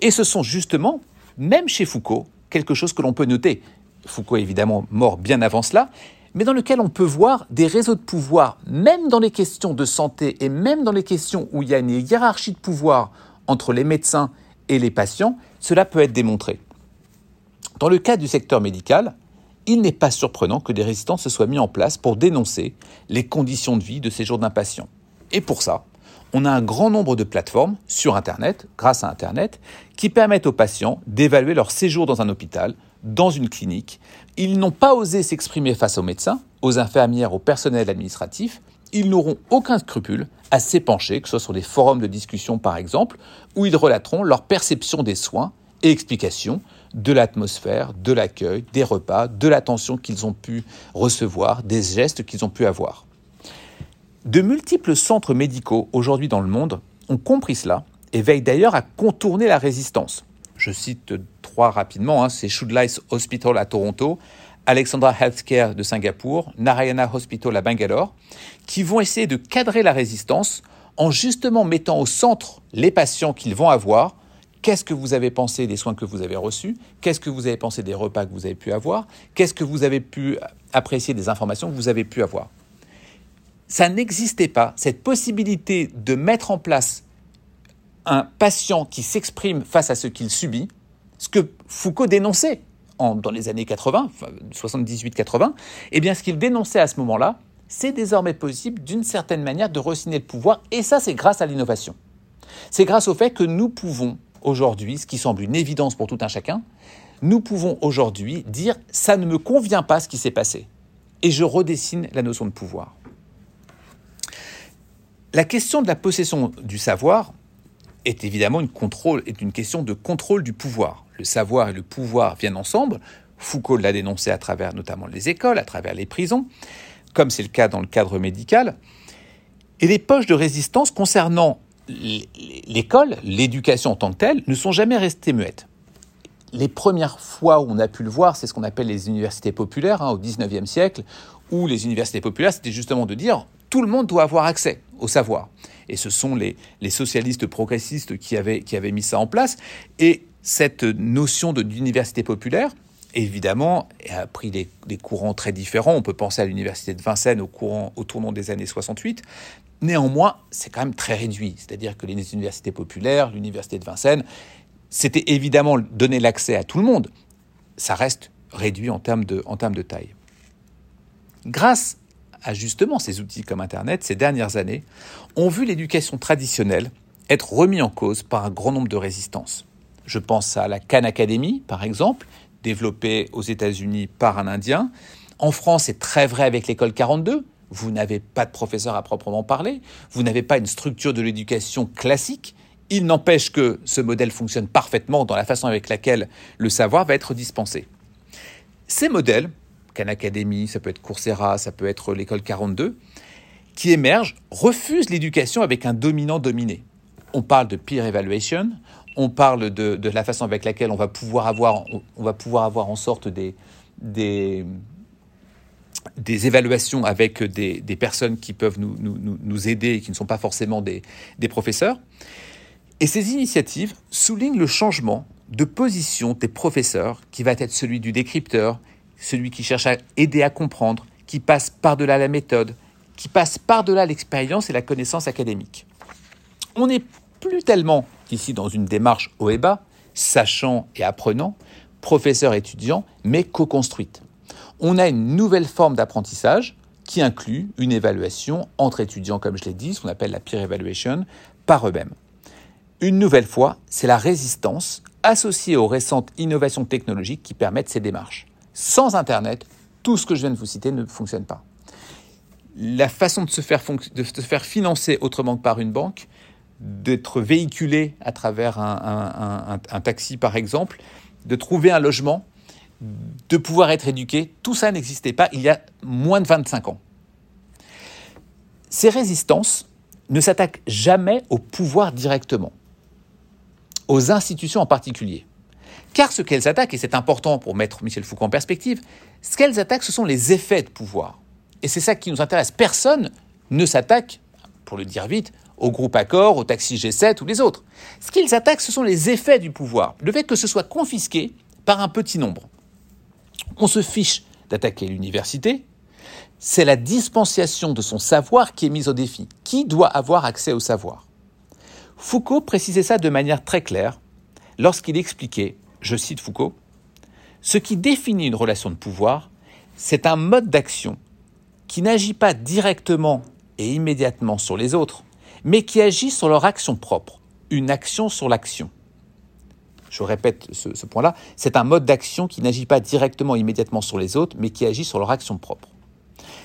Et ce sont justement, même chez Foucault, quelque chose que l'on peut noter. Foucault est évidemment mort bien avant cela, mais dans lequel on peut voir des réseaux de pouvoir, même dans les questions de santé et même dans les questions où il y a une hiérarchie de pouvoir entre les médecins et les patients, cela peut être démontré. Dans le cas du secteur médical, il n'est pas surprenant que des résistants se soient mis en place pour dénoncer les conditions de vie de séjour d'un patient. Et pour ça, on a un grand nombre de plateformes sur Internet, grâce à Internet, qui permettent aux patients d'évaluer leur séjour dans un hôpital, dans une clinique. Ils n'ont pas osé s'exprimer face aux médecins, aux infirmières, au personnel administratif. Ils n'auront aucun scrupule à s'épancher, que ce soit sur des forums de discussion par exemple, où ils relateront leur perception des soins et explications de l'atmosphère, de l'accueil, des repas, de l'attention qu'ils ont pu recevoir, des gestes qu'ils ont pu avoir. De multiples centres médicaux aujourd'hui dans le monde ont compris cela et veillent d'ailleurs à contourner la résistance. Je cite trois rapidement, hein, c'est Should Hospital à Toronto, Alexandra Healthcare de Singapour, Narayana Hospital à Bangalore, qui vont essayer de cadrer la résistance en justement mettant au centre les patients qu'ils vont avoir Qu'est-ce que vous avez pensé des soins que vous avez reçus? Qu'est-ce que vous avez pensé des repas que vous avez pu avoir? Qu'est-ce que vous avez pu apprécier des informations que vous avez pu avoir? Ça n'existait pas, cette possibilité de mettre en place un patient qui s'exprime face à ce qu'il subit, ce que Foucault dénonçait dans les années 80, 78-80, eh bien ce qu'il dénonçait à ce moment-là, c'est désormais possible d'une certaine manière de re-signer le pouvoir, et ça c'est grâce à l'innovation. C'est grâce au fait que nous pouvons aujourd'hui, ce qui semble une évidence pour tout un chacun, nous pouvons aujourd'hui dire ça ne me convient pas ce qui s'est passé. Et je redessine la notion de pouvoir. La question de la possession du savoir est évidemment une, contrôle, est une question de contrôle du pouvoir. Le savoir et le pouvoir viennent ensemble. Foucault l'a dénoncé à travers notamment les écoles, à travers les prisons, comme c'est le cas dans le cadre médical. Et les poches de résistance concernant l'école, l'éducation en tant que telle, ne sont jamais restées muettes. Les premières fois où on a pu le voir, c'est ce qu'on appelle les universités populaires hein, au XIXe siècle, où les universités populaires, c'était justement de dire tout le monde doit avoir accès au savoir. Et ce sont les, socialistes progressistes qui avaient, mis ça en place. Et cette notion d'université populaire, évidemment, a pris des, courants très différents. On peut penser à l'université de Vincennes au tournant des années 68, Néanmoins, c'est quand même très réduit. C'est-à-dire que les universités populaires, l'université de Vincennes, c'était évidemment donner l'accès à tout le monde. Ça reste réduit en termes de, taille. Grâce à justement ces outils comme Internet, ces dernières années, ont vu l'éducation traditionnelle être remise en cause par un grand nombre de résistances. Je pense à la Khan Academy, par exemple, développée aux États-Unis par un Indien. En France, c'est très vrai avec l'école 42, vous n'avez pas de professeur à proprement parler, vous n'avez pas une structure de l'éducation classique, Il n'empêche que ce modèle fonctionne parfaitement dans la façon avec laquelle le savoir va être dispensé. Ces modèles, Khan Academy, ça peut être Coursera, ça peut être l'école 42, qui émergent, refusent l'éducation avec un dominant-dominé. On parle de peer evaluation, on parle de, la façon avec laquelle on va pouvoir avoir, on va pouvoir avoir en sorte des, des, des évaluations avec des, personnes qui peuvent nous, nous, aider et qui ne sont pas forcément des, des professeurs. Et ces initiatives soulignent le changement de position des professeurs qui va être celui du décrypteur, celui qui cherche à aider à comprendre, qui passe par-delà la méthode, qui passe par-delà l'expérience et la connaissance académique. On n'est plus tellement ici dans une démarche haut et bas, sachant et apprenant, professeur-étudiant, mais co-construite. On a une nouvelle forme d'apprentissage qui inclut une évaluation entre étudiants, comme je l'ai dit, ce qu'on appelle la peer evaluation, par eux-mêmes. Une nouvelle fois, c'est la résistance associée aux récentes innovations technologiques qui permettent ces démarches. Sans Internet, tout ce que je viens de vous citer ne fonctionne pas. La façon de se faire, financer autrement que par une banque, d'être véhiculé à travers un, taxi par exemple, de trouver un logement, de pouvoir être éduqué, tout ça n'existait pas il y a moins de 25 ans. Ces résistances ne s'attaquent jamais au pouvoir directement, aux institutions en particulier. Car ce qu'elles attaquent, et c'est important pour mettre Michel Foucault en perspective, ce qu'elles attaquent, ce sont les effets de pouvoir. Et c'est ça qui nous intéresse. Personne ne s'attaque, pour le dire vite, au groupe Accor, au taxi G7 ou les autres. Ce qu'ils attaquent, ce sont les effets du pouvoir. Le fait que ce soit confisqué par un petit nombre. On se fiche d'attaquer l'université. C'est la dispensation de son savoir qui est mise au défi. Qui doit avoir accès au savoir? Foucault précisait ça de manière très claire lorsqu'il expliquait je cite Foucault, ce qui définit une relation de pouvoir, c'est un mode d'action qui n'agit pas directement et immédiatement sur les autres, mais qui agit sur leur action propre, une action sur l'action. Je répète ce, point-là, c'est un mode d'action qui n'agit pas directement immédiatement sur les autres, mais qui agit sur leur action propre.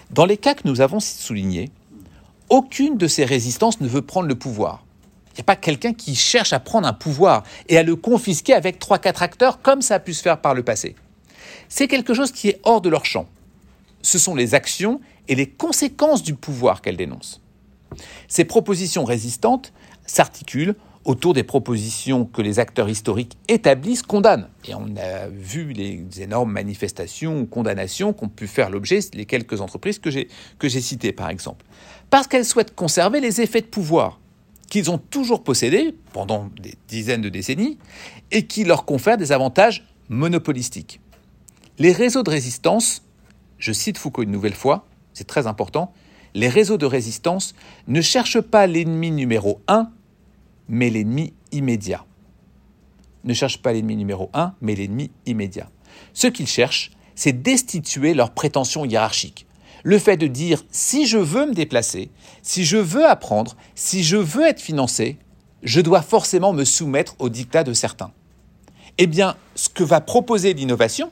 Dans les cas que nous avons soulignés, aucune de ces résistances ne veut prendre le pouvoir. Il n'y a pas quelqu'un qui cherche à prendre un pouvoir et à le confisquer avec trois, quatre acteurs comme ça a pu se faire par le passé. C'est quelque chose qui est hors de leur champ. Ce sont les actions et les conséquences du pouvoir qu'elles dénoncent. Ces propositions résistantes s'articulent autour des propositions que les acteurs historiques établissent, condamnent. Et on a vu les énormes manifestations ou condamnations qu'ont pu faire l'objet les quelques entreprises que j'ai citées, par exemple. Parce qu'elles souhaitent conserver les effets de pouvoir qu'ils ont toujours possédés pendant des dizaines de décennies et qui leur confèrent des avantages monopolistiques. Les réseaux de résistance, je cite Foucault une nouvelle fois, c'est très important, les réseaux de résistance ne cherchent pas l'ennemi numéro un, mais l'ennemi immédiat. Ne cherchent pas l'ennemi numéro un, mais l'ennemi immédiat. Ce qu'ils cherchent, c'est destituer leurs prétentions hiérarchiques le fait de dire si je veux me déplacer, si je veux apprendre, si je veux être financé, je dois forcément me soumettre au dictat de certains. Eh bien, ce que va proposer l'innovation,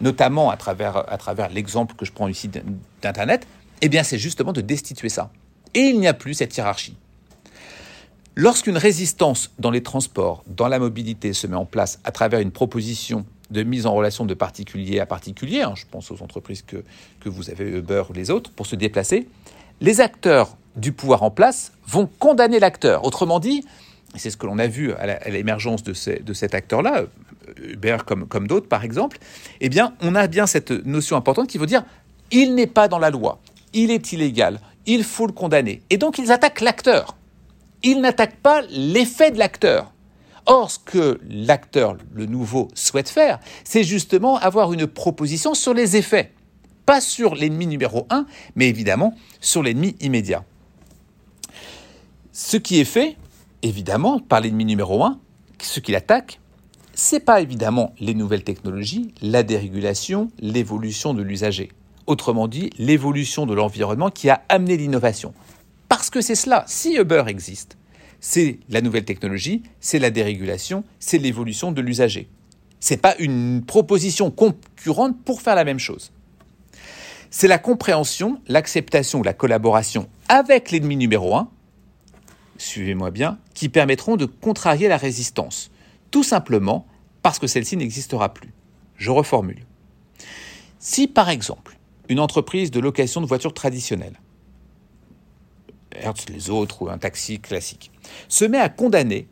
notamment à travers, à travers l'exemple que je prends ici d'Internet, eh bien, c'est justement de destituer ça. Et il n'y a plus cette hiérarchie. Lorsqu'une résistance dans les transports, dans la mobilité se met en place à travers une proposition de mise en relation de particulier à particulier, hein, je pense aux entreprises que, que vous avez, Uber ou les autres, pour se déplacer, les acteurs du pouvoir en place vont condamner l'acteur. Autrement dit, c'est ce que l'on a vu à l'émergence de, de, cet acteur-là, Uber comme, comme d'autres par exemple, eh bien, on a bien cette notion importante qui veut dire il n'est pas dans la loi, il est illégal, il faut le condamner. Et donc ils attaquent l'acteur. Ils n'attaquent pas l'effet de l'acteur. Or, ce que l'acteur, le nouveau, souhaite faire, c'est justement avoir une proposition sur les effets. Pas sur l'ennemi numéro un, mais évidemment sur l'ennemi immédiat. Ce qui est fait, évidemment, par l'ennemi numéro un, ce qu'il attaque, c'est pas évidemment les nouvelles technologies, la dérégulation, l'évolution de l'usager. Autrement dit, l'évolution de l'environnement qui a amené l'innovation. Parce que c'est cela. Si Uber existe, c'est la nouvelle technologie, c'est la dérégulation, c'est l'évolution de l'usager. Ce n'est pas une proposition concurrente pour faire la même chose. C'est la compréhension, l'acceptation la collaboration avec l'ennemi numéro un, suivez-moi bien, qui permettront de contrarier la résistance, tout simplement parce que celle-ci n'existera plus. Je reformule. Si par exemple, une entreprise de location de voitures traditionnelle, Hertz les autres ou un taxi classique, se met à condamner,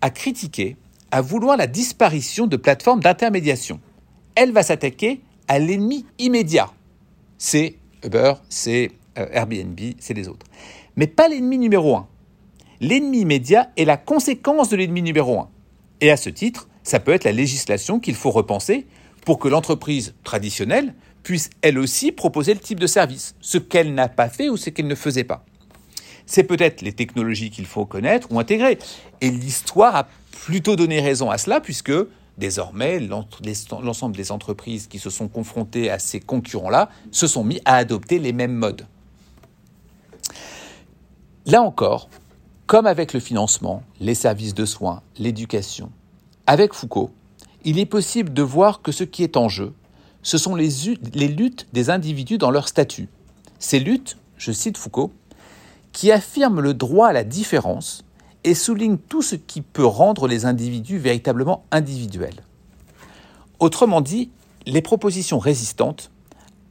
à critiquer, à vouloir la disparition de plateformes d'intermédiation, elle va s'attaquer à l'ennemi immédiat. C'est Uber, c'est euh, Airbnb, c'est les autres. Mais pas l'ennemi numéro un. L'ennemi immédiat est la conséquence de l'ennemi numéro un. Et à ce titre, ça peut être la législation qu'il faut repenser pour que l'entreprise traditionnelle puisse elle aussi proposer le type de service, ce qu'elle n'a pas fait ou ce qu'elle ne faisait pas. C'est peut-être les technologies qu'il faut connaître ou intégrer. Et l'histoire a plutôt donné raison à cela, puisque désormais, l'ensemble des entreprises qui se sont confrontées à ces concurrents-là se sont mis à adopter les mêmes modes. Là encore, comme avec le financement, les services de soins, l'éducation, avec Foucault, il est possible de voir que ce qui est en jeu, ce sont les, luttes des individus dans leur statut. Ces luttes, je cite Foucault, qui affirment le droit à la différence et soulignent tout ce qui peut rendre les individus véritablement individuels. Autrement dit, les propositions résistantes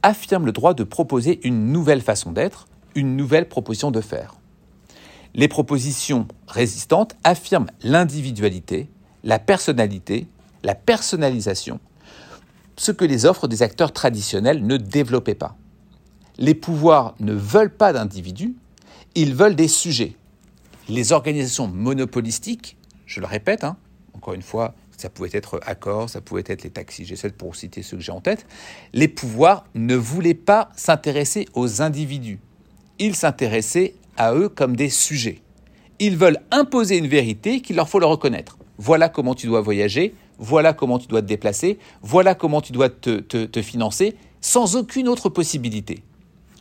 affirment le droit de proposer une nouvelle façon d'être, une nouvelle proposition de faire. Les propositions résistantes affirment l'individualité, la personnalité, la personnalisation, ce que les offres des acteurs traditionnels ne développaient pas. Les pouvoirs ne veulent pas d'individus, ils veulent des sujets. Les organisations monopolistiques, je le répète, hein, encore une fois, ça pouvait être Accor, ça pouvait être les taxis G7 pour citer ceux que j'ai en tête, les pouvoirs ne voulaient pas s'intéresser aux individus. Ils s'intéressaient à eux comme des sujets. Ils veulent imposer une vérité qu'il leur faut le reconnaître. Voilà comment tu dois voyager, voilà comment tu dois te déplacer, voilà comment tu dois te, te financer, sans aucune autre possibilité.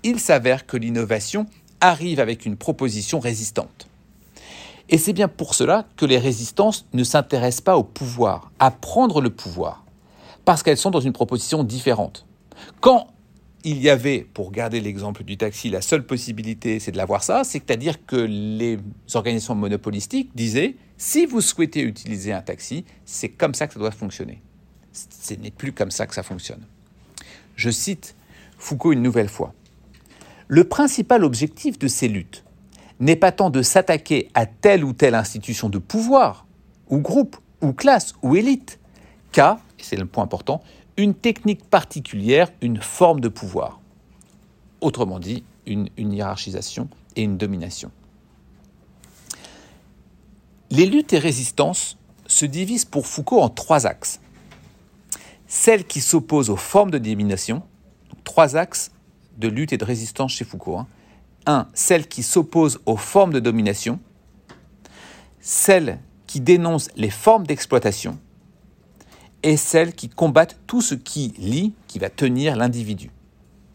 Il s'avère que l'innovation arrive avec une proposition résistante. Et c'est bien pour cela que les résistances ne s'intéressent pas au pouvoir, à prendre le pouvoir, parce qu'elles sont dans une proposition différente. Quand il y avait, pour garder l'exemple du taxi, la seule possibilité, c'est de l'avoir ça, c'est-à-dire que les organisations monopolistiques disaient, si vous souhaitez utiliser un taxi, c'est comme ça que ça doit fonctionner. Ce n'est plus comme ça que ça fonctionne. Je cite Foucault une nouvelle fois. Le principal objectif de ces luttes n'est pas tant de s'attaquer à telle ou telle institution de pouvoir, ou groupe, ou classe, ou élite, qu'à, et c'est le point important, une technique particulière, une forme de pouvoir. Autrement dit, une, hiérarchisation et une domination. Les luttes et résistances se divisent pour Foucault en trois axes. Celles qui s'opposent aux formes de domination, trois axes de lutte et de résistance chez Foucault. Hein. Celle qui s'oppose aux formes de domination, celle qui dénonce les formes d'exploitation, et celle qui combattent tout ce qui lie, qui va tenir l'individu.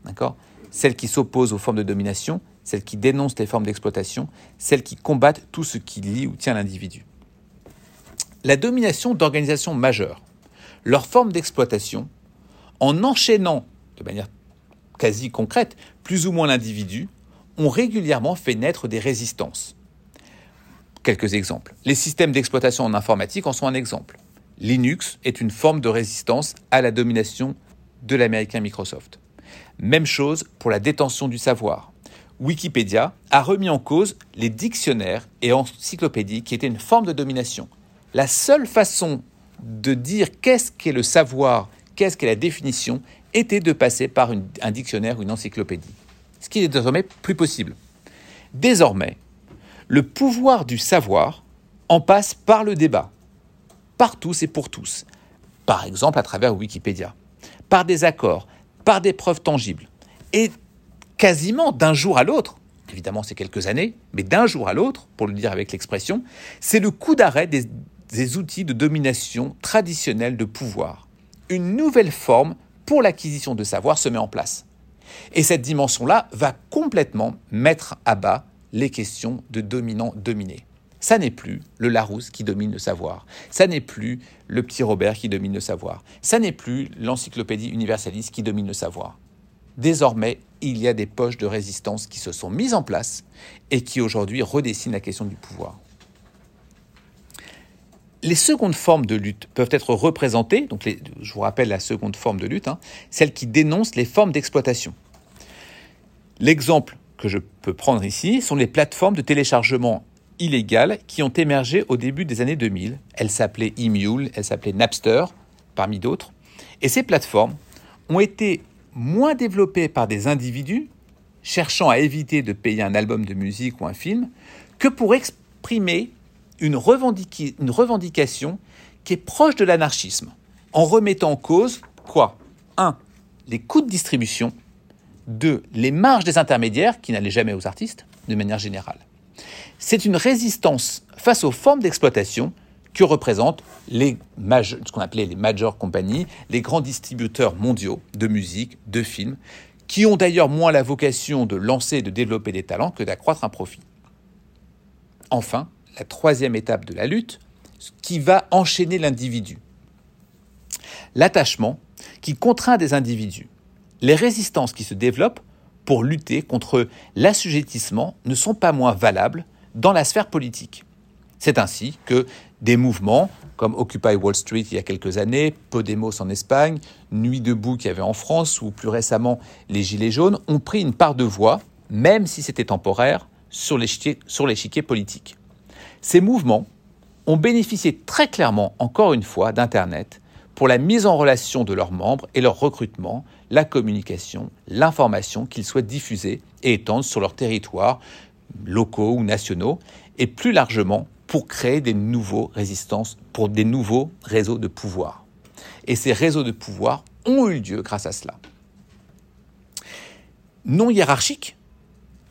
D'accord? Celle qui s'oppose aux formes de domination, celle qui dénonce les formes d'exploitation, celle qui combattent tout ce qui lie ou tient l'individu. La domination d'organisations majeures, leur forme d'exploitation, en enchaînant de manière quasi concrètes, plus ou moins l'individu, ont régulièrement fait naître des résistances. Quelques exemples. Les systèmes d'exploitation en informatique en sont un exemple. Linux est une forme de résistance à la domination de l'américain Microsoft. Même chose pour la détention du savoir. Wikipédia a remis en cause les dictionnaires et encyclopédies qui étaient une forme de domination. La seule façon de dire qu'est-ce qu'est le savoir, qu'est-ce qu'est la définition, était de passer par un dictionnaire ou une encyclopédie. Ce qui est désormais plus possible. Désormais, le pouvoir du savoir en passe par le débat, par tous et pour tous, par exemple à travers Wikipédia, par des accords, par des preuves tangibles, et quasiment d'un jour à l'autre, évidemment c'est quelques années, mais d'un jour à l'autre, pour le dire avec l'expression, c'est le coup d'arrêt des, des outils de domination traditionnels de pouvoir. Une nouvelle forme pour l'acquisition de savoir se met en place. Et cette dimension-là va complètement mettre à bas les questions de dominant-dominé. Ça n'est plus le Larousse qui domine le savoir. Ça n'est plus le petit Robert qui domine le savoir. Ça n'est plus l'encyclopédie universaliste qui domine le savoir. désormais, il y a des poches de résistance qui se sont mises en place et qui aujourd'hui redessinent la question du pouvoir. Les secondes formes de lutte peuvent être représentées, donc je vous rappelle la seconde forme de lutte, hein, celle qui dénonce les formes d'exploitation. L'exemple que je peux prendre ici sont les plateformes de téléchargement illégales qui ont émergé au début des années 2000. Elles s'appelaient Emule, elles s'appelaient Napster, parmi d'autres. Et ces plateformes ont été moins développées par des individus cherchant à éviter de payer un album de musique ou un film que pour exprimer une, revendication qui est proche de l'anarchisme, en remettant en cause quoi? 1. Les coûts de distribution. 2. Les marges des intermédiaires qui n'allaient jamais aux artistes, de manière générale. C'est une résistance face aux formes d'exploitation que représentent les ce qu'on appelait les major compagnies, les grands distributeurs mondiaux de musique, de films, qui ont d'ailleurs moins la vocation de lancer et de développer des talents que d'accroître un profit. Enfin, la troisième étape de la lutte, qui va enchaîner l'individu. L'attachement qui contraint des individus. Les résistances qui se développent pour lutter contre l'assujettissement ne sont pas moins valables dans la sphère politique. C'est ainsi que des mouvements comme Occupy Wall Street il y a quelques années, Podemos en Espagne, Nuit debout qu'il y avait en France ou plus récemment les Gilets jaunes ont pris une part de voix, même si c'était temporaire, sur l'échiquier politique. Ces mouvements ont bénéficié très clairement, encore une fois, d'Internet pour la mise en relation de leurs membres et leur recrutement, la communication, l'information qu'ils souhaitent diffuser et étendre sur leurs territoires locaux ou nationaux, et plus largement pour créer des nouveaux résistances, pour des nouveaux réseaux de pouvoir. Et ces réseaux de pouvoir ont eu lieu grâce à cela. Non hiérarchiques,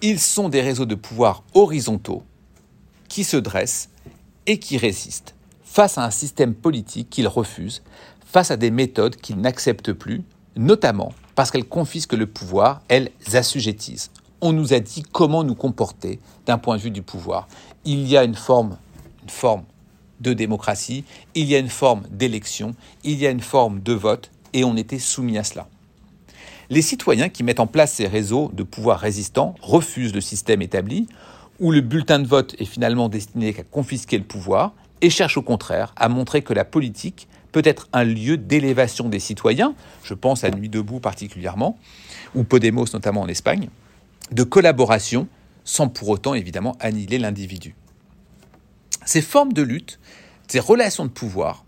ils sont des réseaux de pouvoir horizontaux qui se dressent et qui résistent face à un système politique qu'ils refusent, face à des méthodes qu'ils n'acceptent plus, notamment parce qu'elles confisquent le pouvoir, elles assujettissent. On nous a dit comment nous comporter d'un point de vue du pouvoir. Il y a une forme une forme de démocratie, il y a une forme d'élection, il y a une forme de vote, et on était soumis à cela. Les citoyens qui mettent en place ces réseaux de pouvoir résistants refusent le système établi, où le bulletin de vote est finalement destiné à confisquer le pouvoir, et cherchent au contraire à montrer que la politique peut être un lieu d'élévation des citoyens, je pense à Nuit debout particulièrement, ou Podemos notamment en Espagne, de collaboration, sans pour autant évidemment annihiler l'individu. Ces formes de lutte, ces relations de pouvoir,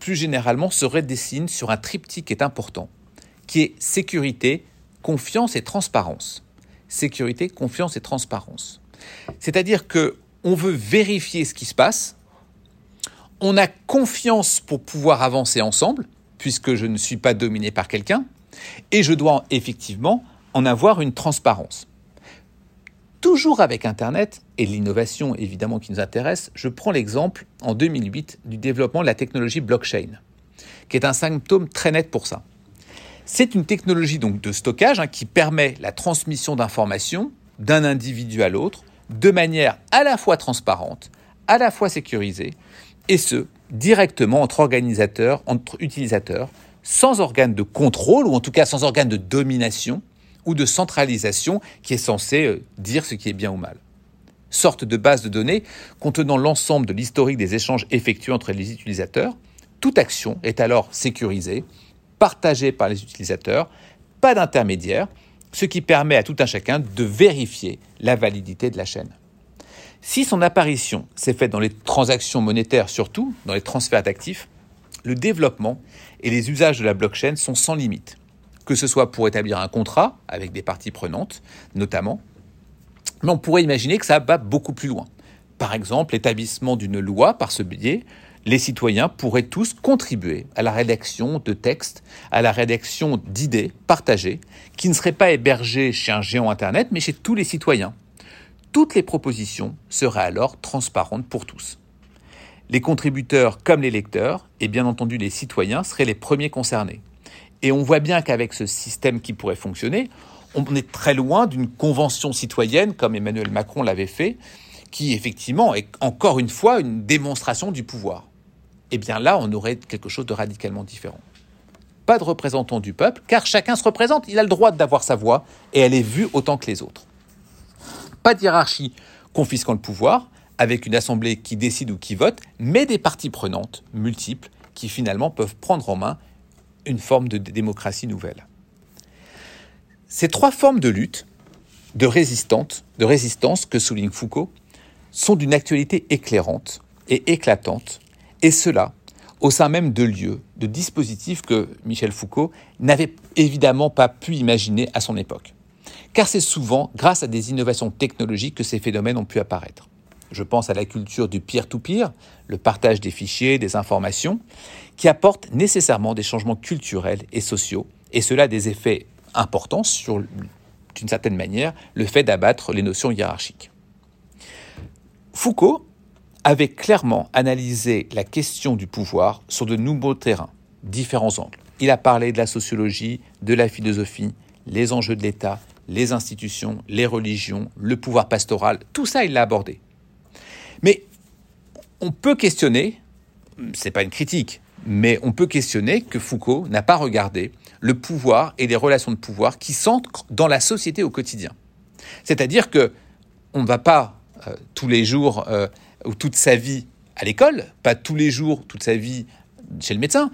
plus généralement, se redessinent sur un triptyque qui est important, qui est sécurité, confiance et transparence. Sécurité, confiance et transparence. C'est-à-dire que on veut vérifier ce qui se passe, on a confiance pour pouvoir avancer ensemble, puisque je ne suis pas dominé par quelqu'un, et je dois effectivement en avoir une transparence. Toujours avec Internet et l'innovation évidemment qui nous intéresse, je prends l'exemple en 2008 du développement de la technologie blockchain, qui est un symptôme très net pour ça. C'est une technologie donc de stockage hein, qui permet la transmission d'informations d'un individu à l'autre de manière à la fois transparente, à la fois sécurisée, et ce, directement entre organisateurs, entre utilisateurs, sans organe de contrôle, ou en tout cas sans organe de domination, ou de centralisation qui est censé euh, dire ce qui est bien ou mal. Sorte de base de données contenant l'ensemble de l'historique des échanges effectués entre les utilisateurs. Toute action est alors sécurisée, partagée par les utilisateurs, pas d'intermédiaire, ce qui permet à tout un chacun de vérifier la validité de la chaîne. Si son apparition s'est faite dans les transactions monétaires surtout, dans les transferts d'actifs, le développement et les usages de la blockchain sont sans limite que ce soit pour établir un contrat avec des parties prenantes, notamment, mais on pourrait imaginer que ça va beaucoup plus loin. Par exemple, l'établissement d'une loi par ce biais, les citoyens pourraient tous contribuer à la rédaction de textes, à la rédaction d'idées partagées, qui ne seraient pas hébergées chez un géant Internet, mais chez tous les citoyens. Toutes les propositions seraient alors transparentes pour tous. Les contributeurs comme les lecteurs, et bien entendu les citoyens, seraient les premiers concernés. Et on voit bien qu'avec ce système qui pourrait fonctionner, on est très loin d'une convention citoyenne comme Emmanuel Macron l'avait fait, qui effectivement est encore une fois une démonstration du pouvoir. Eh bien là, on aurait quelque chose de radicalement différent. pas de représentants du peuple, car chacun se représente, il a le droit d'avoir sa voix, et elle est vue autant que les autres. Pas de hiérarchie confisquant le pouvoir, avec une assemblée qui décide ou qui vote, mais des parties prenantes multiples qui finalement peuvent prendre en main une forme de démocratie nouvelle. Ces trois formes de lutte, de, résistante, de résistance que souligne Foucault, sont d'une actualité éclairante et éclatante, et cela au sein même de lieux, de dispositifs que Michel Foucault n'avait évidemment pas pu imaginer à son époque. Car c'est souvent grâce à des innovations technologiques que ces phénomènes ont pu apparaître. Je pense à la culture du peer-to-peer, le partage des fichiers, des informations, qui apporte nécessairement des changements culturels et sociaux, et cela a des effets importants sur, d'une certaine manière, le fait d'abattre les notions hiérarchiques. Foucault avait clairement analysé la question du pouvoir sur de nouveaux terrains, différents angles. Il a parlé de la sociologie, de la philosophie, les enjeux de l'État, les institutions, les religions, le pouvoir pastoral, tout ça il l'a abordé. Mais on peut questionner, c'est pas une critique, mais on peut questionner que Foucault n'a pas regardé le pouvoir et les relations de pouvoir qui s'ancrent dans la société au quotidien. C'est-à-dire que on ne va pas euh, tous les jours euh, ou toute sa vie à l'école, pas tous les jours, toute sa vie chez le médecin.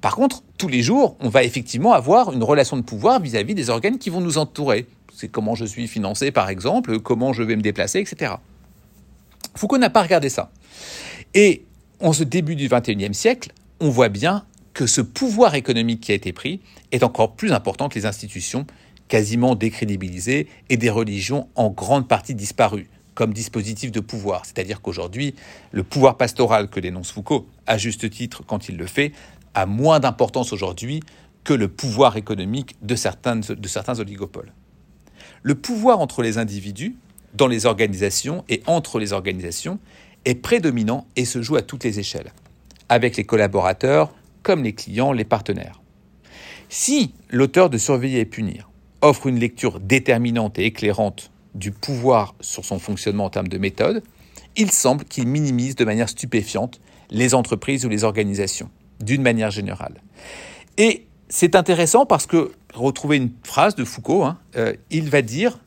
Par contre, tous les jours, on va effectivement avoir une relation de pouvoir vis-à-vis des organes qui vont nous entourer. C'est comment je suis financé, par exemple, comment je vais me déplacer, etc. Foucault n'a pas regardé ça. Et en ce début du XXIe siècle, on voit bien que ce pouvoir économique qui a été pris est encore plus important que les institutions quasiment décrédibilisées et des religions en grande partie disparues comme dispositif de pouvoir. C'est-à-dire qu'aujourd'hui, le pouvoir pastoral que dénonce Foucault, à juste titre quand il le fait, a moins d'importance aujourd'hui que le pouvoir économique de certains, de certains oligopoles. Le pouvoir entre les individus, dans les organisations et entre les organisations, est prédominant et se joue à toutes les échelles, avec les collaborateurs comme les clients, les partenaires. Si l'auteur de Surveiller et punir offre une lecture déterminante et éclairante du pouvoir sur son fonctionnement en termes de méthode, il semble qu'il minimise de manière stupéfiante les entreprises ou les organisations, d'une manière générale. Et c'est intéressant parce que, retrouver une phrase de Foucault, hein, euh, il va dire,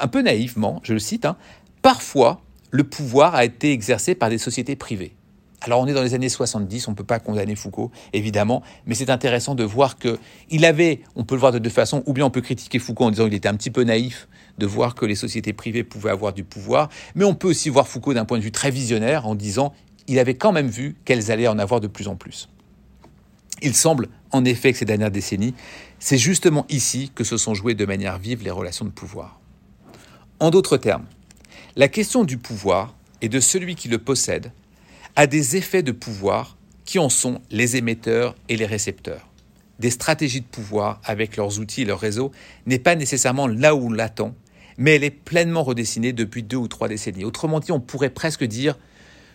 un peu naïvement, je le cite, hein, parfois le pouvoir a été exercé par des sociétés privées. Alors on est dans les années 70, on ne peut pas condamner Foucault, évidemment, mais c'est intéressant de voir que il avait, on peut le voir de deux façons, ou bien on peut critiquer Foucault en disant qu'il était un petit peu naïf de voir que les sociétés privées pouvaient avoir du pouvoir, mais on peut aussi voir Foucault d'un point de vue très visionnaire en disant il avait quand même vu qu'elles allaient en avoir de plus en plus. Il semble en effet que ces dernières décennies, c'est justement ici que se sont jouées de manière vive les relations de pouvoir. En d'autres termes, la question du pouvoir et de celui qui le possède a des effets de pouvoir qui en sont les émetteurs et les récepteurs. Des stratégies de pouvoir avec leurs outils et leurs réseaux n'est pas nécessairement là où on l'attend, mais elle est pleinement redessinée depuis deux ou trois décennies. Autrement dit, on pourrait presque dire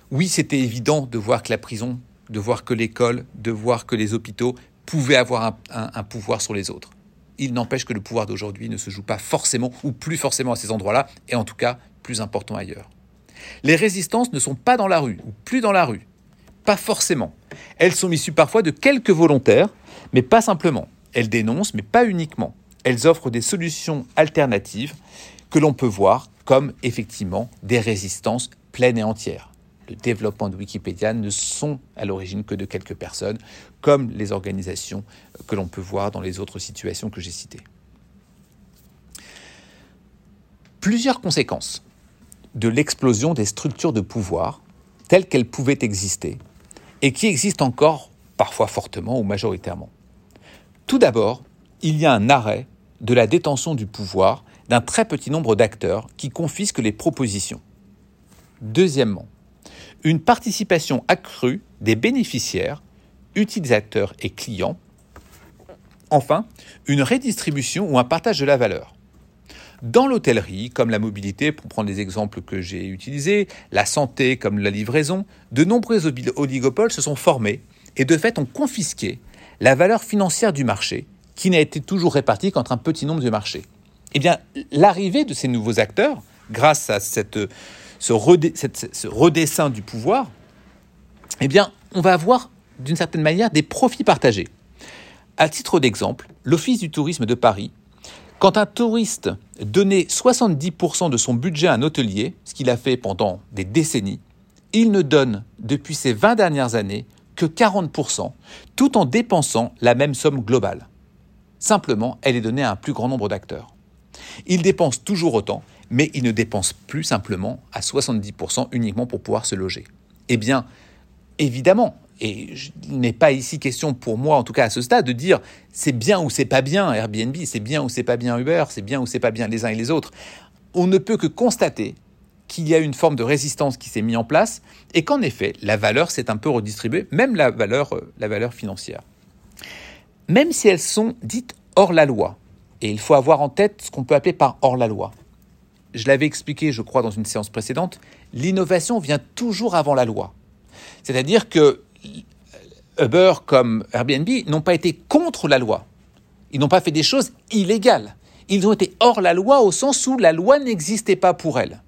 oui, c'était évident de voir que la prison, de voir que l'école, de voir que les hôpitaux pouvaient avoir un, un pouvoir sur les autres. Il n'empêche que le pouvoir d'aujourd'hui ne se joue pas forcément ou plus forcément à ces endroits-là, et en tout cas plus important ailleurs. Les résistances ne sont pas dans la rue, ou plus dans la rue. Pas forcément. Elles sont issues parfois de quelques volontaires, mais pas simplement. Elles dénoncent, mais pas uniquement. Elles offrent des solutions alternatives que l'on peut voir comme effectivement des résistances pleines et entières. Le développement de Wikipédia ne sont à l'origine que de quelques personnes, comme les organisations que l'on peut voir dans les autres situations que j'ai citées. Plusieurs conséquences de l'explosion des structures de pouvoir telles qu'elles pouvaient exister et qui existent encore parfois fortement ou majoritairement. Tout d'abord, il y a un arrêt de la détention du pouvoir d'un très petit nombre d'acteurs qui confisquent les propositions. Deuxièmement, une participation accrue des bénéficiaires, utilisateurs et clients. Enfin, une redistribution ou un partage de la valeur. Dans l'hôtellerie, comme la mobilité, pour prendre les exemples que j'ai utilisés, la santé, comme la livraison, de nombreux oligopoles se sont formés et de fait ont confisqué la valeur financière du marché, qui n'a été toujours répartie qu'entre un petit nombre de marchés. Eh bien, l'arrivée de ces nouveaux acteurs, grâce à ce, redessin du pouvoir, eh bien, on va avoir d'une certaine manière des profits partagés. À titre d'exemple, l'Office du tourisme de Paris, quand un touriste donnait 70% de son budget à un hôtelier, ce qu'il a fait pendant des décennies, il ne donne depuis ces 20 dernières années que 40%, tout en dépensant la même somme globale. Simplement, elle est donnée à un plus grand nombre d'acteurs. Il dépense toujours autant, mais il ne dépense plus simplement à 70% uniquement pour pouvoir se loger. Eh bien, évidemment, et il n'est pas ici question pour moi, en tout cas à ce stade, de dire c'est bien ou c'est pas bien Airbnb, c'est bien ou c'est pas bien Uber, c'est bien ou c'est pas bien les uns et les autres. On ne peut que constater qu'il y a une forme de résistance qui s'est mise en place et qu'en effet, la valeur s'est un peu redistribuée, même la valeur, euh, la valeur financière. Même si elles sont dites hors la loi, et il faut avoir en tête ce qu'on peut appeler par hors la loi. Je l'avais expliqué, je crois, dans une séance précédente, l'innovation vient toujours avant la loi. C'est-à-dire que Uber comme Airbnb n'ont pas été contre la loi. Ils n'ont pas fait des choses illégales. Ils ont été hors la loi au sens où la loi n'existait pas pour elles.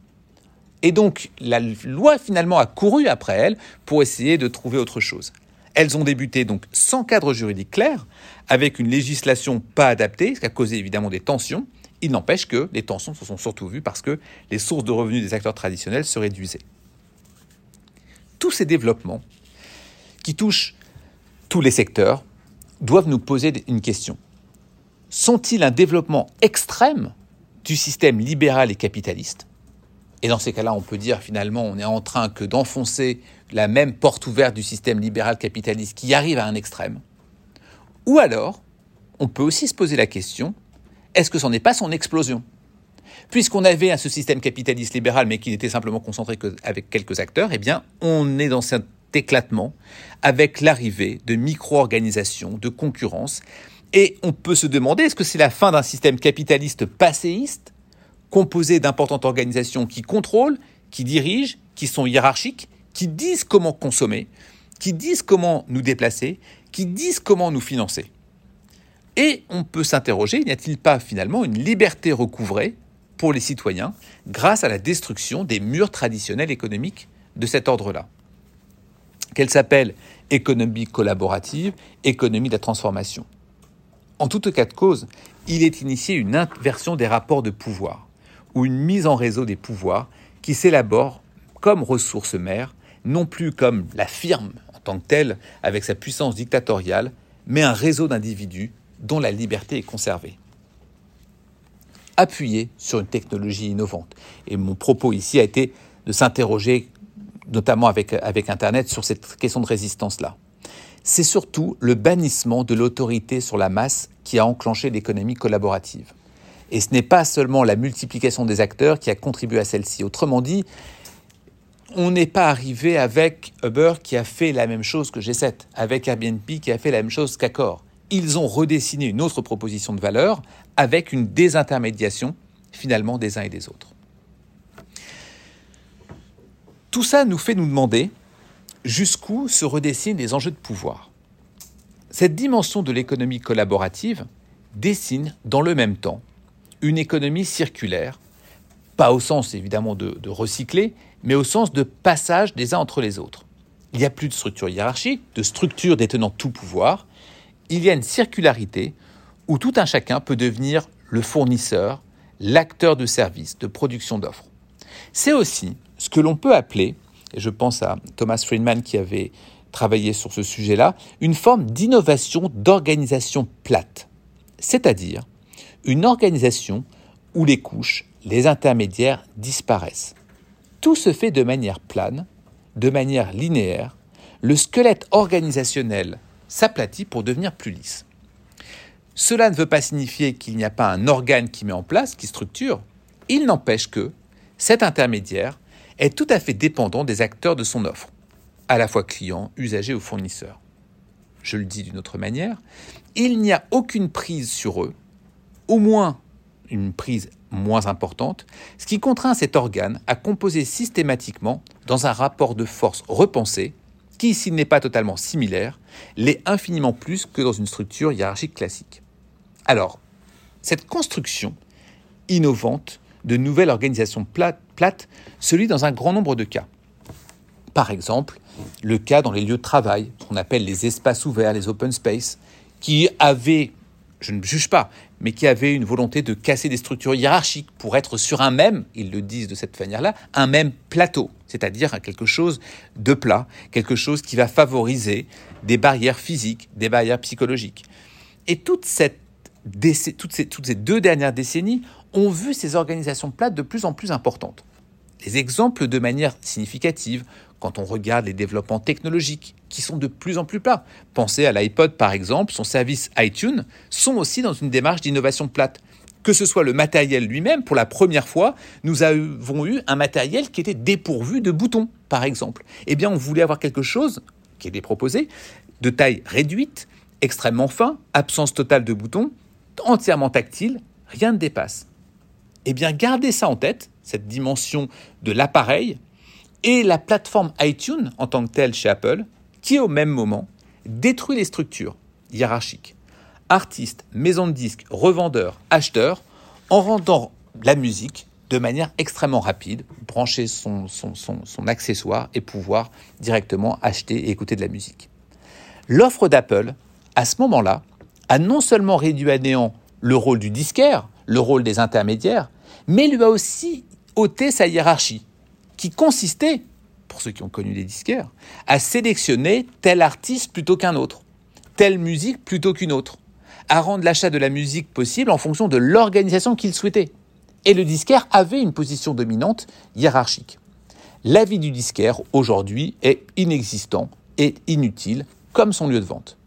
Et donc, la loi finalement a couru après elles pour essayer de trouver autre chose. Elles ont débuté donc sans cadre juridique clair, avec une législation pas adaptée, ce qui a causé évidemment des tensions. Il n'empêche que les tensions se sont surtout vues parce que les sources de revenus des acteurs traditionnels se réduisaient. Tous ces développements qui touchent tous les secteurs doivent nous poser une question. Sont-ils un développement extrême du système libéral et capitaliste? Et dans ces cas-là, on peut dire finalement, on est en train que d'enfoncer la même porte ouverte du système libéral capitaliste qui arrive à un extrême. Ou alors, on peut aussi se poser la question, est-ce que ce n'est pas son explosion? Puisqu'on avait ce système capitaliste libéral, mais qui n'était simplement concentré qu'avec quelques acteurs, eh bien, on est dans cette éclatement avec l'arrivée de micro-organisations, de concurrence. Et on peut se demander, est-ce que c'est la fin d'un système capitaliste passéiste, composé d'importantes organisations qui contrôlent, qui dirigent, qui sont hiérarchiques, qui disent comment consommer, qui disent comment nous déplacer, qui disent comment nous financer? Et on peut s'interroger, n'y a-t-il pas finalement une liberté recouvrée pour les citoyens grâce à la destruction des murs traditionnels économiques de cet ordre-là? Qu'elle s'appelle économie collaborative, économie de la transformation. En tout cas de cause, il est initié une inversion des rapports de pouvoir, ou une mise en réseau des pouvoirs qui s'élabore comme ressource mère, non plus comme la firme en tant que telle, avec sa puissance dictatoriale, mais un réseau d'individus dont la liberté est conservée. Appuyé sur une technologie innovante. Et mon propos ici a été de s'interroger notamment avec, Internet, sur cette question de résistance-là. C'est surtout le bannissement de l'autorité sur la masse qui a enclenché l'économie collaborative. Et ce n'est pas seulement la multiplication des acteurs qui a contribué à celle-ci. Autrement dit, on n'est pas arrivé avec Uber qui a fait la même chose que G7, avec Airbnb qui a fait la même chose qu'Accor. Ils ont redessiné une autre proposition de valeur avec une désintermédiation finalement des uns et des autres. Tout ça nous fait nous demander jusqu'où se redessinent les enjeux de pouvoir. Cette dimension de l'économie collaborative dessine dans le même temps une économie circulaire, pas au sens évidemment de, recycler, mais au sens de passage des uns entre les autres. Il n'y a plus de structure hiérarchique, de structure détenant tout pouvoir, il y a une circularité où tout un chacun peut devenir le fournisseur, l'acteur de services, de production d'offres. C'est aussi ce que l'on peut appeler, et je pense à Thomas Friedman qui avait travaillé sur ce sujet-là, une forme d'innovation d'organisation plate, c'est-à-dire une organisation où les couches, les intermédiaires disparaissent. Tout se fait de manière plane, de manière linéaire, le squelette organisationnel s'aplatit pour devenir plus lisse. Cela ne veut pas signifier qu'il n'y a pas un organe qui met en place, qui structure, il n'empêche que cet intermédiaire est tout à fait dépendant des acteurs de son offre, à la fois clients, usagers ou fournisseurs. Je le dis d'une autre manière, il n'y a aucune prise sur eux, au moins une prise moins importante, ce qui contraint cet organe à composer systématiquement dans un rapport de force repensé qui, s'il n'est pas totalement similaire, l'est infiniment plus que dans une structure hiérarchique classique. Alors, cette construction innovante de nouvelles organisations plates, celui dans un grand nombre de cas. Par exemple, le cas dans les lieux de travail, qu'on appelle les espaces ouverts, les open space, qui avait, je ne juge pas, mais qui avait une volonté de casser des structures hiérarchiques pour être sur un même, ils le disent de cette manière-là, un même plateau, c'est-à-dire quelque chose de plat, quelque chose qui va favoriser des barrières physiques, des barrières psychologiques. Et toutes, ces, toutes ces deux dernières décennies ont vu ces organisations plates de plus en plus importantes. Les exemples de manière significative quand on regarde les développements technologiques qui sont de plus en plus plats. Pensez à l'iPod par exemple, son service iTunes sont aussi dans une démarche d'innovation plate. Que ce soit le matériel lui-même, pour la première fois, nous avons eu un matériel qui était dépourvu de boutons, par exemple. Eh bien, on voulait avoir quelque chose qui était proposé, de taille réduite, extrêmement fin, absence totale de boutons, entièrement tactile, rien ne dépasse. Eh bien, gardez ça en tête, cette dimension de l'appareil, et la plateforme iTunes en tant que telle chez Apple, qui au même moment détruit les structures hiérarchiques. Artistes, maisons de disques, revendeurs, acheteurs, en rendant la musique de manière extrêmement rapide, brancher son, son, accessoire et pouvoir directement acheter et écouter de la musique. L'offre d'Apple, à ce moment-là, a non seulement réduit à néant le rôle du disquaire, le rôle des intermédiaires, mais lui a aussi ôté sa hiérarchie, qui consistait, pour ceux qui ont connu les disquaires, à sélectionner tel artiste plutôt qu'un autre, telle musique plutôt qu'une autre, à rendre l'achat de la musique possible en fonction de l'organisation qu'il souhaitait. Et le disquaire avait une position dominante hiérarchique. L'avis du disquaire, aujourd'hui, est inexistant et inutile, comme son lieu de vente.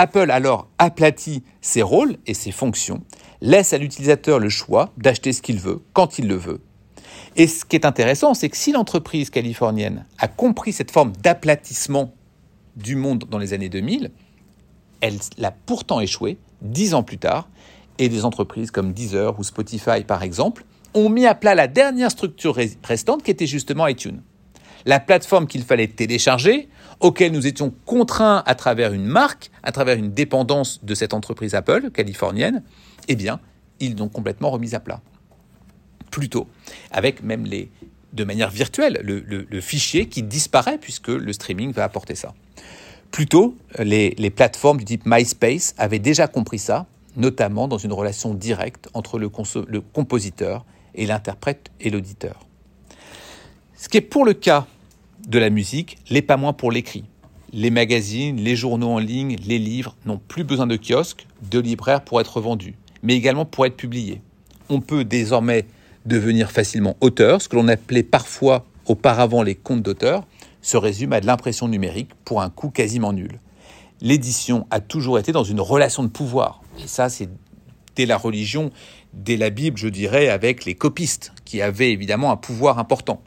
Apple alors aplatit ses rôles et ses fonctions, laisse à l'utilisateur le choix d'acheter ce qu'il veut, quand il le veut. Et ce qui est intéressant, c'est que si l'entreprise californienne a compris cette forme d'aplatissement du monde dans les années 2000, elle l'a pourtant échoué dix ans plus tard, et des entreprises comme Deezer ou Spotify, par exemple, ont mis à plat la dernière structure restante qui était justement iTunes. La plateforme qu'il fallait télécharger, auquel nous étions contraints à travers une marque, à travers une dépendance de cette entreprise Apple californienne, eh bien, ils l'ont complètement remise à plat. Plutôt, avec même les, de manière virtuelle, le, fichier qui disparaît puisque le streaming va apporter ça. Plutôt, les, plateformes du type MySpace avaient déjà compris ça, notamment dans une relation directe entre le, le compositeur et l'interprète et l'auditeur. Ce qui est pour le cas de la musique, l'est pas moins pour l'écrit. Les magazines, les journaux en ligne, les livres n'ont plus besoin de kiosques, de libraires pour être vendus, mais également pour être publiés. On peut désormais devenir facilement auteur, ce que l'on appelait parfois auparavant les comptes d'auteur, se résume à de l'impression numérique pour un coût quasiment nul. L'édition a toujours été dans une relation de pouvoir, et ça c'est dès la religion, dès la Bible, je dirais, avec les copistes, qui avaient évidemment un pouvoir important.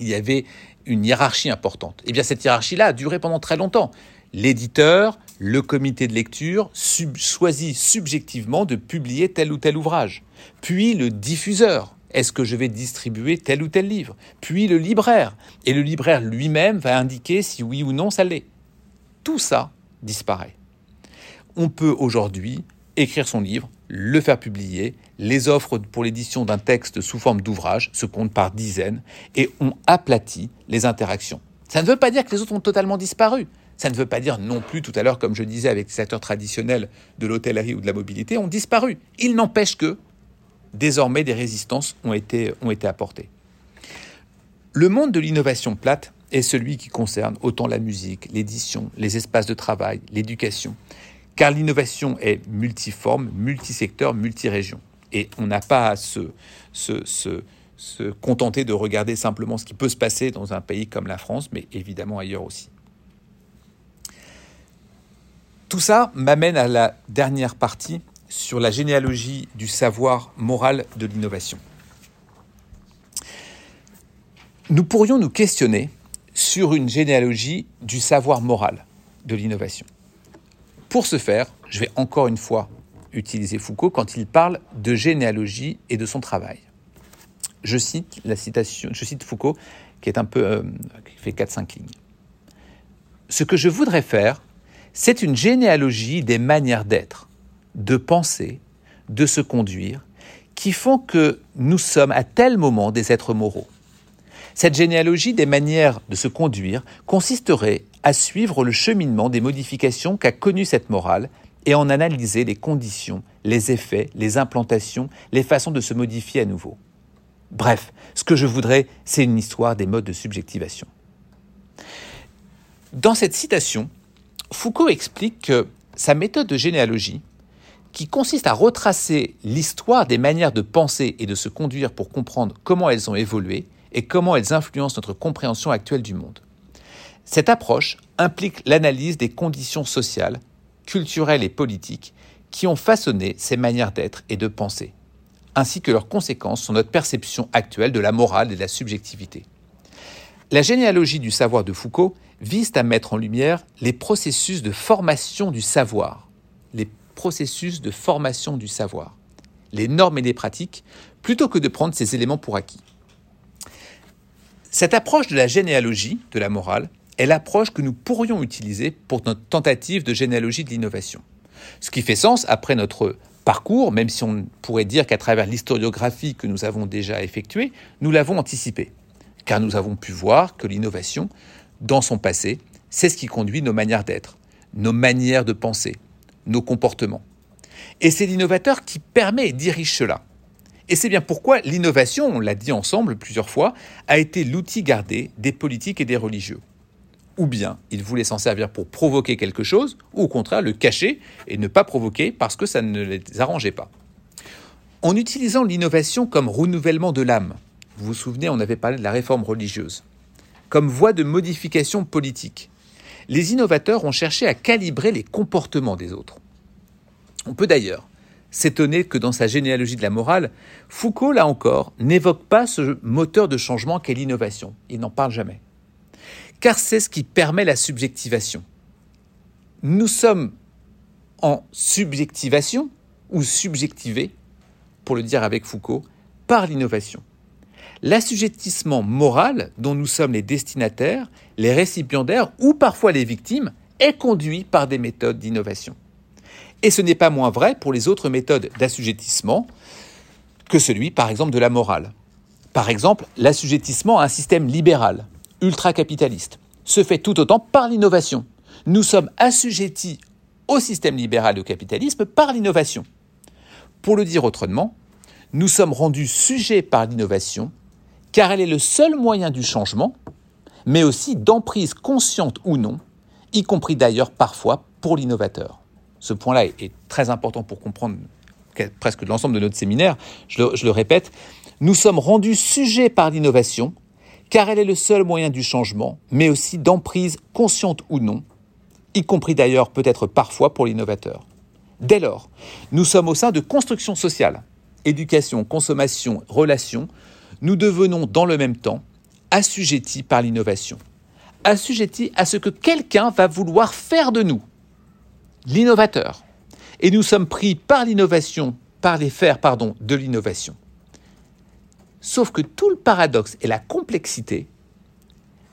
Il y avait une hiérarchie importante. Et eh bien cette hiérarchie-là a duré pendant très longtemps. L'éditeur, le comité de lecture choisit subjectivement de publier tel ou tel ouvrage. Puis le diffuseur, est-ce que je vais distribuer tel ou tel livre? Puis le libraire. Et le libraire lui-même va indiquer si oui ou non ça l'est. Tout ça disparaît. On peut aujourd'hui écrire son livre, le faire publier. Les offres pour l'édition d'un texte sous forme d'ouvrage se comptent par dizaines et ont aplati les interactions. Ça ne veut pas dire que les autres ont totalement disparu. Ça ne veut pas dire non plus, tout à l'heure, comme je disais, avec les acteurs traditionnels de l'hôtellerie ou de la mobilité, ont disparu. Il n'empêche que, désormais, des résistances ont été, ont été apportées. Le monde de l'innovation plate est celui qui concerne autant la musique, l'édition, les espaces de travail, l'éducation car l'innovation est multiforme, multisecteur, multirégion. Et on n'a pas à se, se, contenter de regarder simplement ce qui peut se passer dans un pays comme la France, mais évidemment ailleurs aussi. Tout ça m'amène à la dernière partie sur la généalogie du savoir moral de l'innovation. Nous pourrions nous questionner sur une généalogie du savoir moral de l'innovation. Pour ce faire, je vais encore une fois utiliser Foucault quand il parle de généalogie et de son travail. Je cite la citation, je cite Foucault qui est un peu euh, qui fait 4-5 lignes. Ce que je voudrais faire, c'est une généalogie des manières d'être, de penser, de se conduire, qui font que nous sommes à tel moment des êtres moraux. Cette généalogie des manières de se conduire consisterait à suivre le cheminement des modifications qu'a connu cette morale et en analyser les conditions, les effets, les implantations, les façons de se modifier à nouveau. Bref, ce que je voudrais, c'est une histoire des modes de subjectivation. Dans cette citation, Foucault explique que sa méthode de généalogie, qui consiste à retracer l'histoire des manières de penser et de se conduire pour comprendre comment elles ont évolué et comment elles influencent notre compréhension actuelle du monde. Cette approche implique l'analyse des conditions sociales, culturelles et politiques qui ont façonné ces manières d'être et de penser, ainsi que leurs conséquences sur notre perception actuelle de la morale et de la subjectivité. La généalogie du savoir de Foucault vise à mettre en lumière les processus de formation du savoir, les processus de formation du savoir, les normes et les pratiques, plutôt que de prendre ces éléments pour acquis. Cette approche de la généalogie de la morale est l'approche que nous pourrions utiliser pour notre tentative de généalogie de l'innovation. Ce qui fait sens après notre parcours, même si on pourrait dire qu'à travers l'historiographie que nous avons déjà effectuée, nous l'avons anticipé. Car nous avons pu voir que l'innovation, dans son passé, c'est ce qui conduit nos manières d'être, nos manières de penser, nos comportements. Et c'est l'innovateur qui permet et dirige cela. Et c'est bien pourquoi l'innovation, on l'a dit ensemble plusieurs fois, a été l'outil gardé des politiques et des religieux. Ou bien ils voulaient s'en servir pour provoquer quelque chose, ou au contraire le cacher et ne pas provoquer parce que ça ne les arrangeait pas. En utilisant l'innovation comme renouvellement de l'âme, vous vous souvenez, on avait parlé de la réforme religieuse, comme voie de modification politique, les innovateurs ont cherché à calibrer les comportements des autres. On peut d'ailleurs s'étonner que dans sa généalogie de la morale, Foucault, là encore, n'évoque pas ce moteur de changement qu'est l'innovation. Il n'en parle jamais. Car c'est ce qui permet la subjectivation. Nous sommes en subjectivation, ou subjectivés, pour le dire avec Foucault, par l'innovation. L'assujettissement moral dont nous sommes les destinataires, les récipiendaires ou parfois les victimes est conduit par des méthodes d'innovation. Et ce n'est pas moins vrai pour les autres méthodes d'assujettissement que celui, par exemple, de la morale. Par exemple, l'assujettissement à un système libéral, ultra-capitaliste, se fait tout autant par l'innovation. Nous sommes assujettis au système libéral et capitalisme par l'innovation. Pour le dire autrement, nous sommes rendus sujets par l'innovation car elle est le seul moyen du changement, mais aussi d'emprise consciente ou non, y compris d'ailleurs parfois pour l'innovateur. Ce point-là est, très important pour comprendre presque l'ensemble de notre séminaire. Je le répète, nous sommes rendus sujets par l'innovation, car elle est le seul moyen du changement, mais aussi d'emprise consciente ou non, y compris d'ailleurs peut-être parfois pour l'innovateur. Dès lors, nous sommes au sein de constructions sociales, éducation, consommation, relations, nous devenons dans le même temps assujettis par l'innovation, assujettis à ce que quelqu'un va vouloir faire de nous, l'innovateur. Et nous sommes pris par l'innovation, par les faire, pardon, de l'innovation. Sauf que tout le paradoxe et la complexité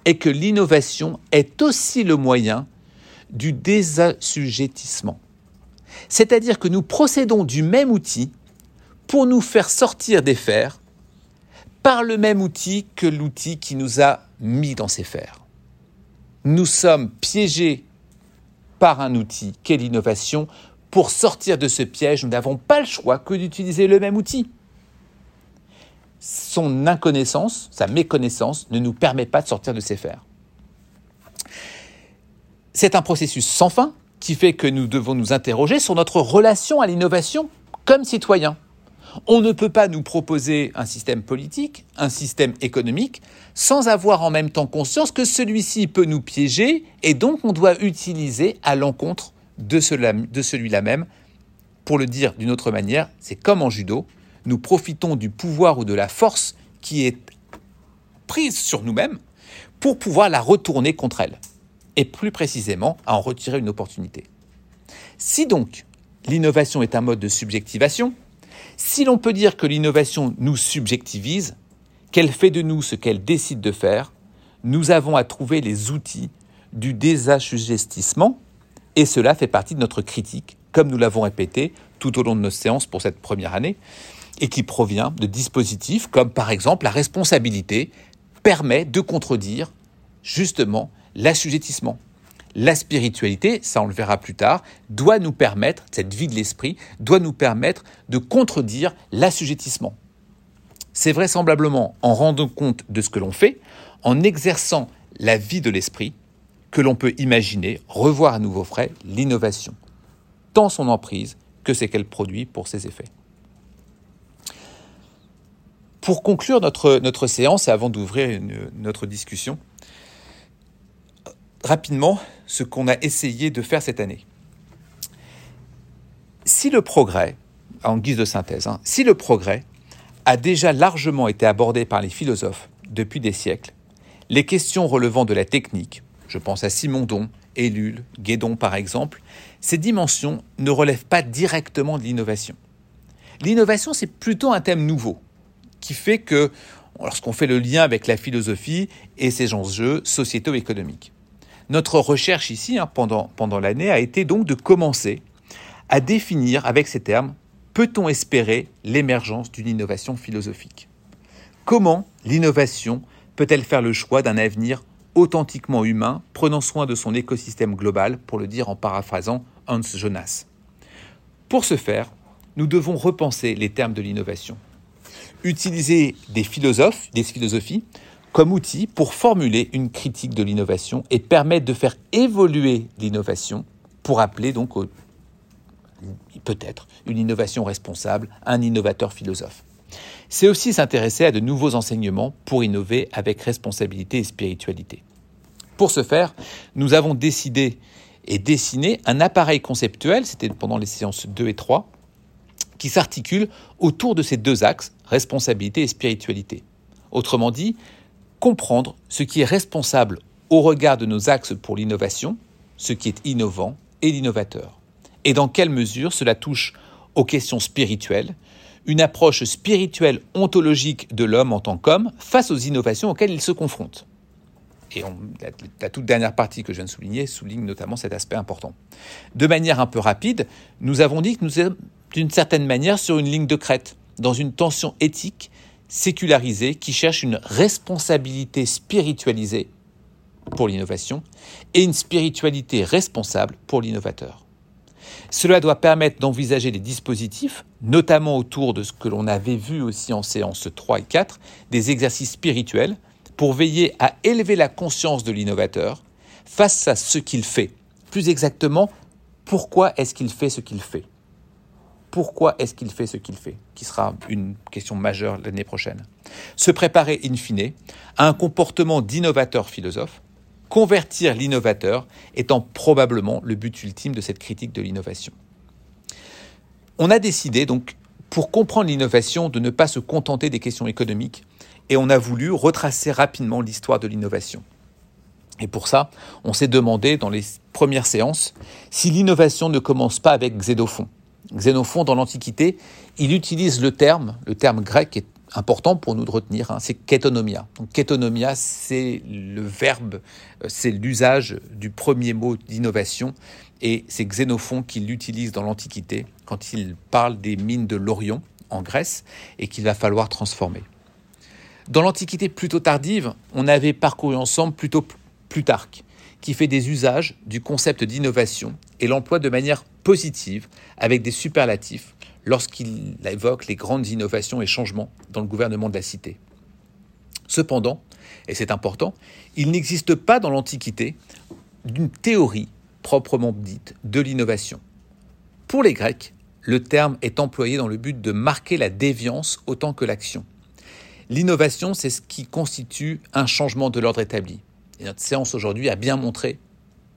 est que l'innovation est aussi le moyen du désassujettissement. C'est-à-dire que nous procédons du même outil pour nous faire sortir des fers par le même outil que l'outil qui nous a mis dans ces fers. Nous sommes piégés par un outil qu'est l'innovation. Pour sortir de ce piège, nous n'avons pas le choix que d'utiliser le même outil. Son inconnaissance, sa méconnaissance ne nous permet pas de sortir de ces fers. C'est un processus sans fin qui fait que nous devons nous interroger sur notre relation à l'innovation comme citoyens. On ne peut pas nous proposer un système politique, un système économique, sans avoir en même temps conscience que celui-ci peut nous piéger et donc on doit utiliser à l'encontre de, celui-là même. Pour le dire d'une autre manière, c'est comme en judo, nous profitons du pouvoir ou de la force qui est prise sur nous-mêmes pour pouvoir la retourner contre elle, et plus précisément à en retirer une opportunité. Si donc l'innovation est un mode de subjectivation, si l'on peut dire que l'innovation nous subjectivise, qu'elle fait de nous ce qu'elle décide de faire, nous avons à trouver les outils du désassujettissement, et cela fait partie de notre critique, comme nous l'avons répété tout au long de nos séances pour cette première année, et qui provient de dispositifs comme par exemple la responsabilité permet de contredire justement l'assujettissement. la spiritualité, ça on le verra plus tard, doit nous permettre, cette vie de l'esprit, doit nous permettre de contredire l'assujettissement. C'est vraisemblablement en rendant compte de ce que l'on fait, en exerçant la vie de l'esprit, que l'on peut imaginer revoir à nouveau frais l'innovation, tant son emprise que ce qu'elle produit pour ses effets. Pour conclure notre, notre séance et avant d'ouvrir notre discussion, rapidement ce qu'on a essayé de faire cette année. Si le progrès, en guise de synthèse, hein, si le progrès a déjà largement été abordé par les philosophes depuis des siècles, les questions relevant de la technique, je pense à Simondon, Ellul, Guédon par exemple, ces dimensions ne relèvent pas directement de l'innovation. L'innovation, c'est plutôt un thème nouveau, qui fait que, lorsqu'on fait le lien avec la philosophie et ses enjeux sociéto-économiques. Notre recherche ici, hein, pendant, pendant l'année, a été donc de commencer à définir avec ces termes, peut-on espérer l'émergence d'une innovation philosophique? Comment l'innovation peut-elle faire le choix d'un avenir authentiquement humain, prenant soin de son écosystème global, pour le dire en paraphrasant Hans Jonas? Pour ce faire, nous devons repenser les termes de l'innovation. Utiliser des philosophes, des philosophies, comme outil pour formuler une critique de l'innovation et permettre de faire évoluer l'innovation pour appeler donc peut-être une innovation responsable, un innovateur philosophe. C'est aussi s'intéresser à de nouveaux enseignements pour innover avec responsabilité et spiritualité. Pour ce faire, nous avons décidé et dessiné un appareil conceptuel, c'était pendant les séances 2 et 3, qui s'articule autour de ces deux axes, responsabilité et spiritualité. Autrement dit, comprendre ce qui est responsable au regard de nos axes pour l'innovation, ce qui est innovant et l'innovateur, et dans quelle mesure cela touche aux questions spirituelles, une approche spirituelle ontologique de l'homme en tant qu'homme face aux innovations auxquelles il se confronte. Et la, toute dernière partie que je viens de souligner souligne notamment cet aspect important. De manière un peu rapide, nous avons dit que nous d'une certaine manière sur une ligne de crête, dans une tension éthique sécularisé qui cherche une responsabilité spiritualisée pour l'innovation et une spiritualité responsable pour l'innovateur. Cela doit permettre d'envisager des dispositifs, notamment autour de ce que l'on avait vu aussi en séance 3 et 4, des exercices spirituels, pour veiller à élever la conscience de l'innovateur face à ce qu'il fait. Plus exactement, pourquoi est-ce qu'il fait ce qu'il fait? Pourquoi est-ce qu'il fait ce qu'il fait, qui sera une question majeure l'année prochaine. Se préparer in fine à un comportement d'innovateur philosophe, convertir l'innovateur étant probablement le but ultime de cette critique de l'innovation. On a décidé donc, pour comprendre l'innovation, de ne pas se contenter des questions économiques, et on a voulu retracer rapidement l'histoire de l'innovation. Et pour ça, on s'est demandé dans les premières séances si l'innovation ne commence pas avec Xénophon, Xénophon, dans l'Antiquité, il utilise le terme, le terme grec est important pour nous de retenir, hein, c'est kétonomia. Donc kétonomia, c'est le verbe, euh, c'est l'usage du premier mot d'innovation, et c'est Xénophon qui l'utilise dans l'Antiquité quand il parle des mines de l'Orion en Grèce et qu'il va falloir transformer. Dans l'Antiquité plutôt tardive, on avait parcouru ensemble plutôt Plutarque, qui fait des usages du concept d'innovation et l'emploie de manière positive avec des superlatifs lorsqu'il évoque les grandes innovations et changements dans le gouvernement de la cité. Cependant, et c'est important, il n'existe pas dans l'Antiquité d'une théorie proprement dite de l'innovation. Pour les Grecs, le terme est employé dans le but de marquer la déviance autant que l'action. L'innovation, c'est ce qui constitue un changement de l'ordre établi. Notre séance aujourd'hui a bien montré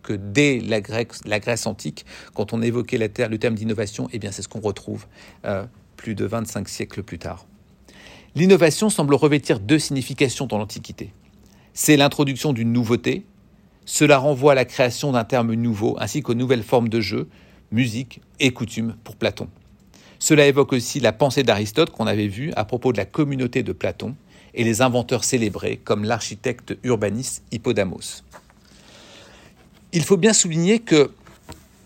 que dès la, Grèce antique, quand on évoquait le terme d'innovation, eh bien c'est ce qu'on retrouve euh, plus de 25 siècles plus tard. L'innovation semble revêtir deux significations dans l'Antiquité. C'est l'introduction d'une nouveauté, cela renvoie à la création d'un terme nouveau, ainsi qu'aux nouvelles formes de jeu, musique et coutumes pour Platon. Cela évoque aussi la pensée d'Aristote qu'on avait vue à propos de la communauté de Platon et les inventeurs célébrés comme l'architecte urbaniste Hippodamos. Il faut bien souligner que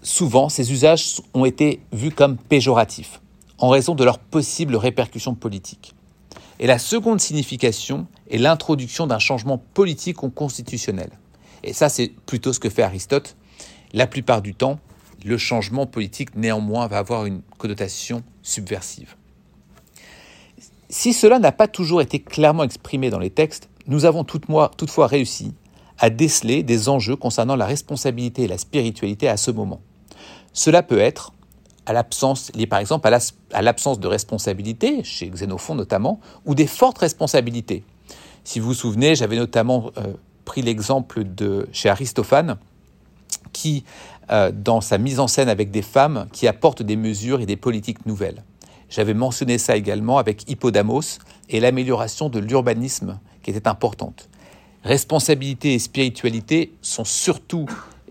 souvent ces usages ont été vus comme péjoratifs en raison de leurs possibles répercussions politiques. Et la seconde signification est l'introduction d'un changement politique ou constitutionnel. Et ça, c'est plutôt ce que fait Aristote. La plupart du temps, le changement politique, néanmoins, va avoir une connotation subversive. Si cela n'a pas toujours été clairement exprimé dans les textes, nous avons toutefois réussi à déceler des enjeux concernant la responsabilité et la spiritualité à ce moment. Cela peut être à l'absence, lié par exemple à l'absence de responsabilité, chez Xénophon notamment, ou des fortes responsabilités. Si vous vous souvenez, j'avais notamment euh, pris l'exemple de chez Aristophane, qui, euh, dans sa mise en scène avec des femmes, qui apportent des mesures et des politiques nouvelles. J'avais mentionné ça également avec Hippodamos et l'amélioration de l'urbanisme qui était importante. Responsabilité et spiritualité sont surtout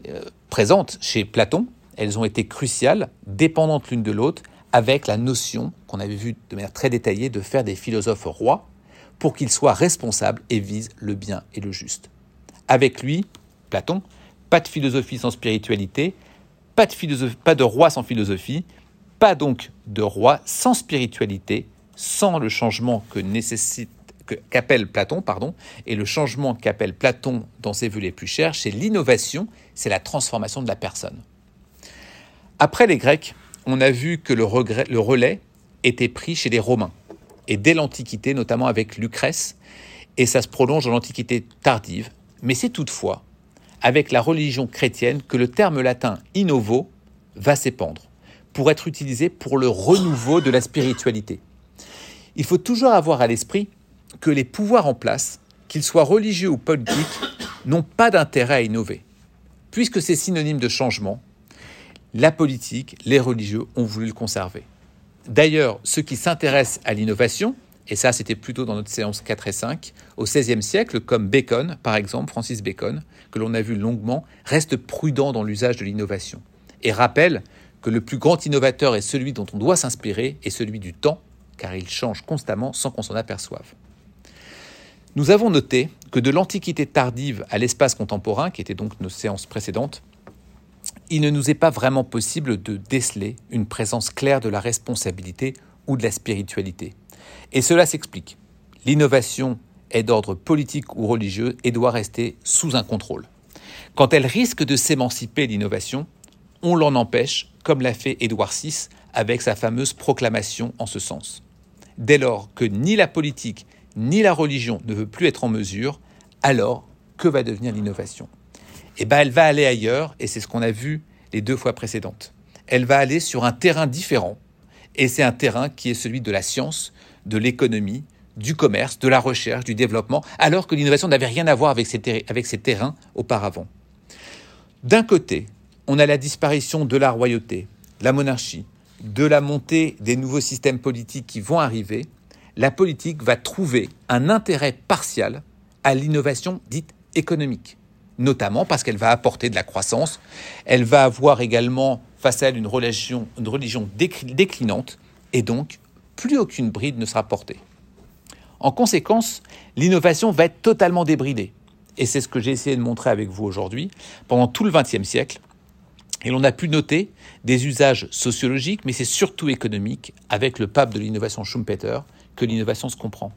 euh, présentes chez Platon. Elles ont été cruciales, dépendantes l'une de l'autre, avec la notion qu'on avait vue de manière très détaillée de faire des philosophes rois pour qu'ils soient responsables et visent le bien et le juste. Avec lui, Platon, pas de philosophie sans spiritualité, pas de, pas de roi sans philosophie, pas donc de roi sans spiritualité, sans le changement que qu'appelle Platon, pardon, et le changement qu'appelle Platon dans ses vues les plus chères, c'est l'innovation, c'est la transformation de la personne. Après les Grecs, on a vu que le, le relais était pris chez les Romains, et dès l'Antiquité, notamment avec Lucrèce, et ça se prolonge dans l'Antiquité tardive, mais c'est toutefois avec la religion chrétienne que le terme latin innovo va s'épandre pour être utilisé pour le renouveau de la spiritualité. Il faut toujours avoir à l'esprit que les pouvoirs en place, qu'ils soient religieux ou politiques, n'ont pas d'intérêt à innover. Puisque c'est synonyme de changement, la politique, les religieux ont voulu le conserver. D'ailleurs, ceux qui s'intéressent à l'innovation, et ça c'était plutôt dans notre séance 4 et 5, au XVIe siècle, comme Bacon, par exemple, Francis Bacon, que l'on a vu longuement, reste prudent dans l'usage de l'innovation et rappelle que le plus grand innovateur est celui dont on doit s'inspirer et celui du temps, car il change constamment sans qu'on s'en aperçoive. Nous avons noté que de l'Antiquité tardive à l'espace contemporain, qui était donc nos séances précédentes, il ne nous est pas vraiment possible de déceler une présence claire de la responsabilité ou de la spiritualité. Et cela s'explique. L'innovation est d'ordre politique ou religieux et doit rester sous un contrôle. Quand elle risque de s'émanciper l'innovation, on l'en empêche, comme l'a fait Édouard VI avec sa fameuse proclamation en ce sens. Dès lors que ni la politique ni la religion ne veut plus être en mesure, alors que va devenir l'innovation? Eh bien, elle va aller ailleurs, et c'est ce qu'on a vu les deux fois précédentes. Elle va aller sur un terrain différent, et c'est un terrain qui est celui de la science, de l'économie, du commerce, de la recherche, du développement, alors que l'innovation n'avait rien à voir avec ces, avec ces terrains auparavant. D'un côté, on a la disparition de la royauté, la monarchie, de la montée des nouveaux systèmes politiques qui vont arriver, la politique va trouver un intérêt partial à l'innovation dite économique, notamment parce qu'elle va apporter de la croissance, elle va avoir également face à elle une religion, une religion déclinante, et donc plus aucune bride ne sera portée. En conséquence, l'innovation va être totalement débridée. Et c'est ce que j'ai essayé de montrer avec vous aujourd'hui. Pendant tout le XXe siècle, et l'on a pu noter des usages sociologiques, mais c'est surtout économique, avec le pape de l'innovation Schumpeter, que l'innovation se comprend.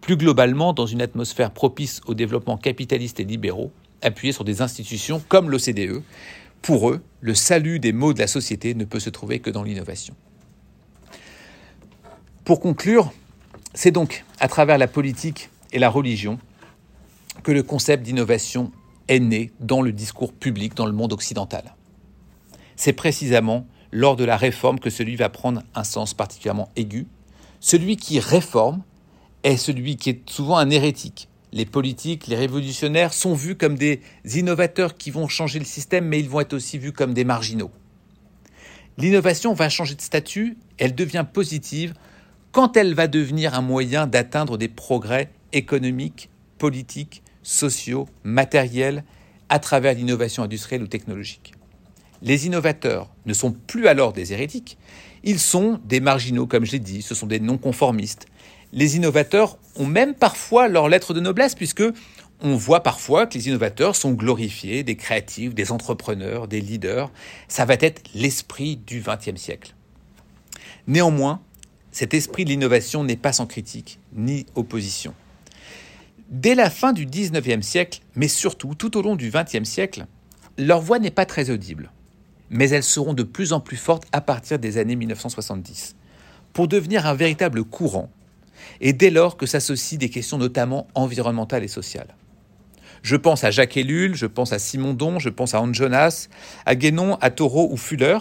Plus globalement, dans une atmosphère propice au développement capitaliste et libéraux, appuyé sur des institutions comme l'OCDE, pour eux, le salut des maux de la société ne peut se trouver que dans l'innovation. Pour conclure, c'est donc à travers la politique et la religion que le concept d'innovation est né dans le discours public dans le monde occidental c'est précisément lors de la réforme que celui va prendre un sens particulièrement aigu. Celui qui réforme est celui qui est souvent un hérétique. Les politiques, les révolutionnaires sont vus comme des innovateurs qui vont changer le système, mais ils vont être aussi vus comme des marginaux. L'innovation va changer de statut, elle devient positive quand elle va devenir un moyen d'atteindre des progrès économiques, politiques, sociaux, matériels, à travers l'innovation industrielle ou technologique les innovateurs ne sont plus alors des hérétiques, ils sont des marginaux, comme je dit, ce sont des non-conformistes. Les innovateurs ont même parfois leur lettre de noblesse, puisque on voit parfois que les innovateurs sont glorifiés, des créatifs, des entrepreneurs, des leaders. Ça va être l'esprit du XXe siècle. Néanmoins, cet esprit de l'innovation n'est pas sans critique ni opposition. Dès la fin du XIXe siècle, mais surtout tout au long du XXe siècle, leur voix n'est pas très audible, mais elles seront de plus en plus fortes à partir des années 1970, pour devenir un véritable courant, et dès lors que s'associent des questions notamment environnementales et sociales. Je pense à Jacques Ellul, je pense à Simondon, je pense à Hans Jonas, à Guénon, à Thoreau ou Fuller.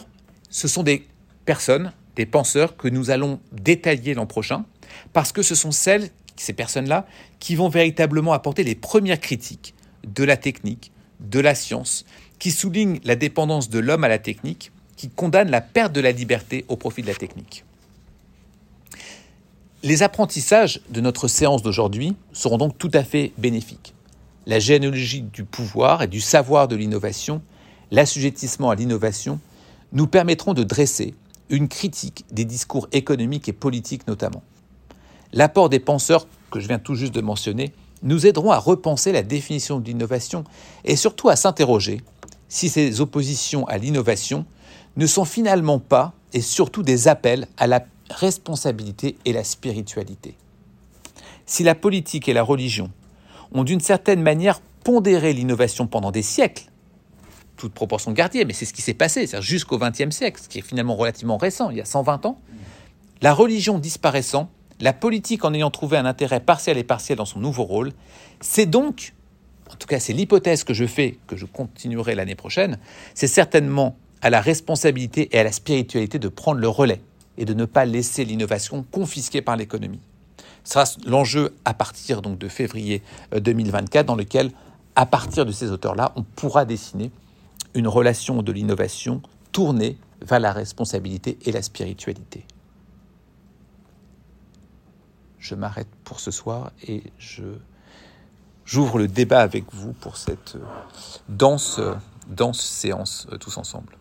Ce sont des personnes, des penseurs que nous allons détailler l'an prochain, parce que ce sont celles, ces personnes-là, qui vont véritablement apporter les premières critiques de la technique, de la science, qui soulignent la dépendance de l'homme à la technique, qui condamnent la perte de la liberté au profit de la technique. Les apprentissages de notre séance d'aujourd'hui seront donc tout à fait bénéfiques la généalogie du pouvoir et du savoir de l'innovation, l'assujettissement à l'innovation, nous permettront de dresser une critique des discours économiques et politiques notamment. L'apport des penseurs que je viens tout juste de mentionner nous aideront à repenser la définition de l'innovation et surtout à s'interroger si ces oppositions à l'innovation ne sont finalement pas et surtout des appels à la responsabilité et la spiritualité. Si la politique et la religion ont d'une certaine manière pondéré l'innovation pendant des siècles, toute proportion gardée, mais c'est ce qui s'est passé, jusqu'au XXe siècle, ce qui est finalement relativement récent, il y a 120 ans. La religion disparaissant, la politique en ayant trouvé un intérêt partiel et partiel dans son nouveau rôle, c'est donc, en tout cas c'est l'hypothèse que je fais, que je continuerai l'année prochaine, c'est certainement à la responsabilité et à la spiritualité de prendre le relais et de ne pas laisser l'innovation confisquée par l'économie. Ce sera l'enjeu à partir de février 2024 euh, dans lequel, à partir de ces auteurs-là, on pourra dessiner une relation de l'innovation tournée vers la responsabilité et la spiritualité. Je m'arrête pour ce soir et je j'ouvre le débat avec vous pour cette euh, dense, euh, dense séance tous ensemble.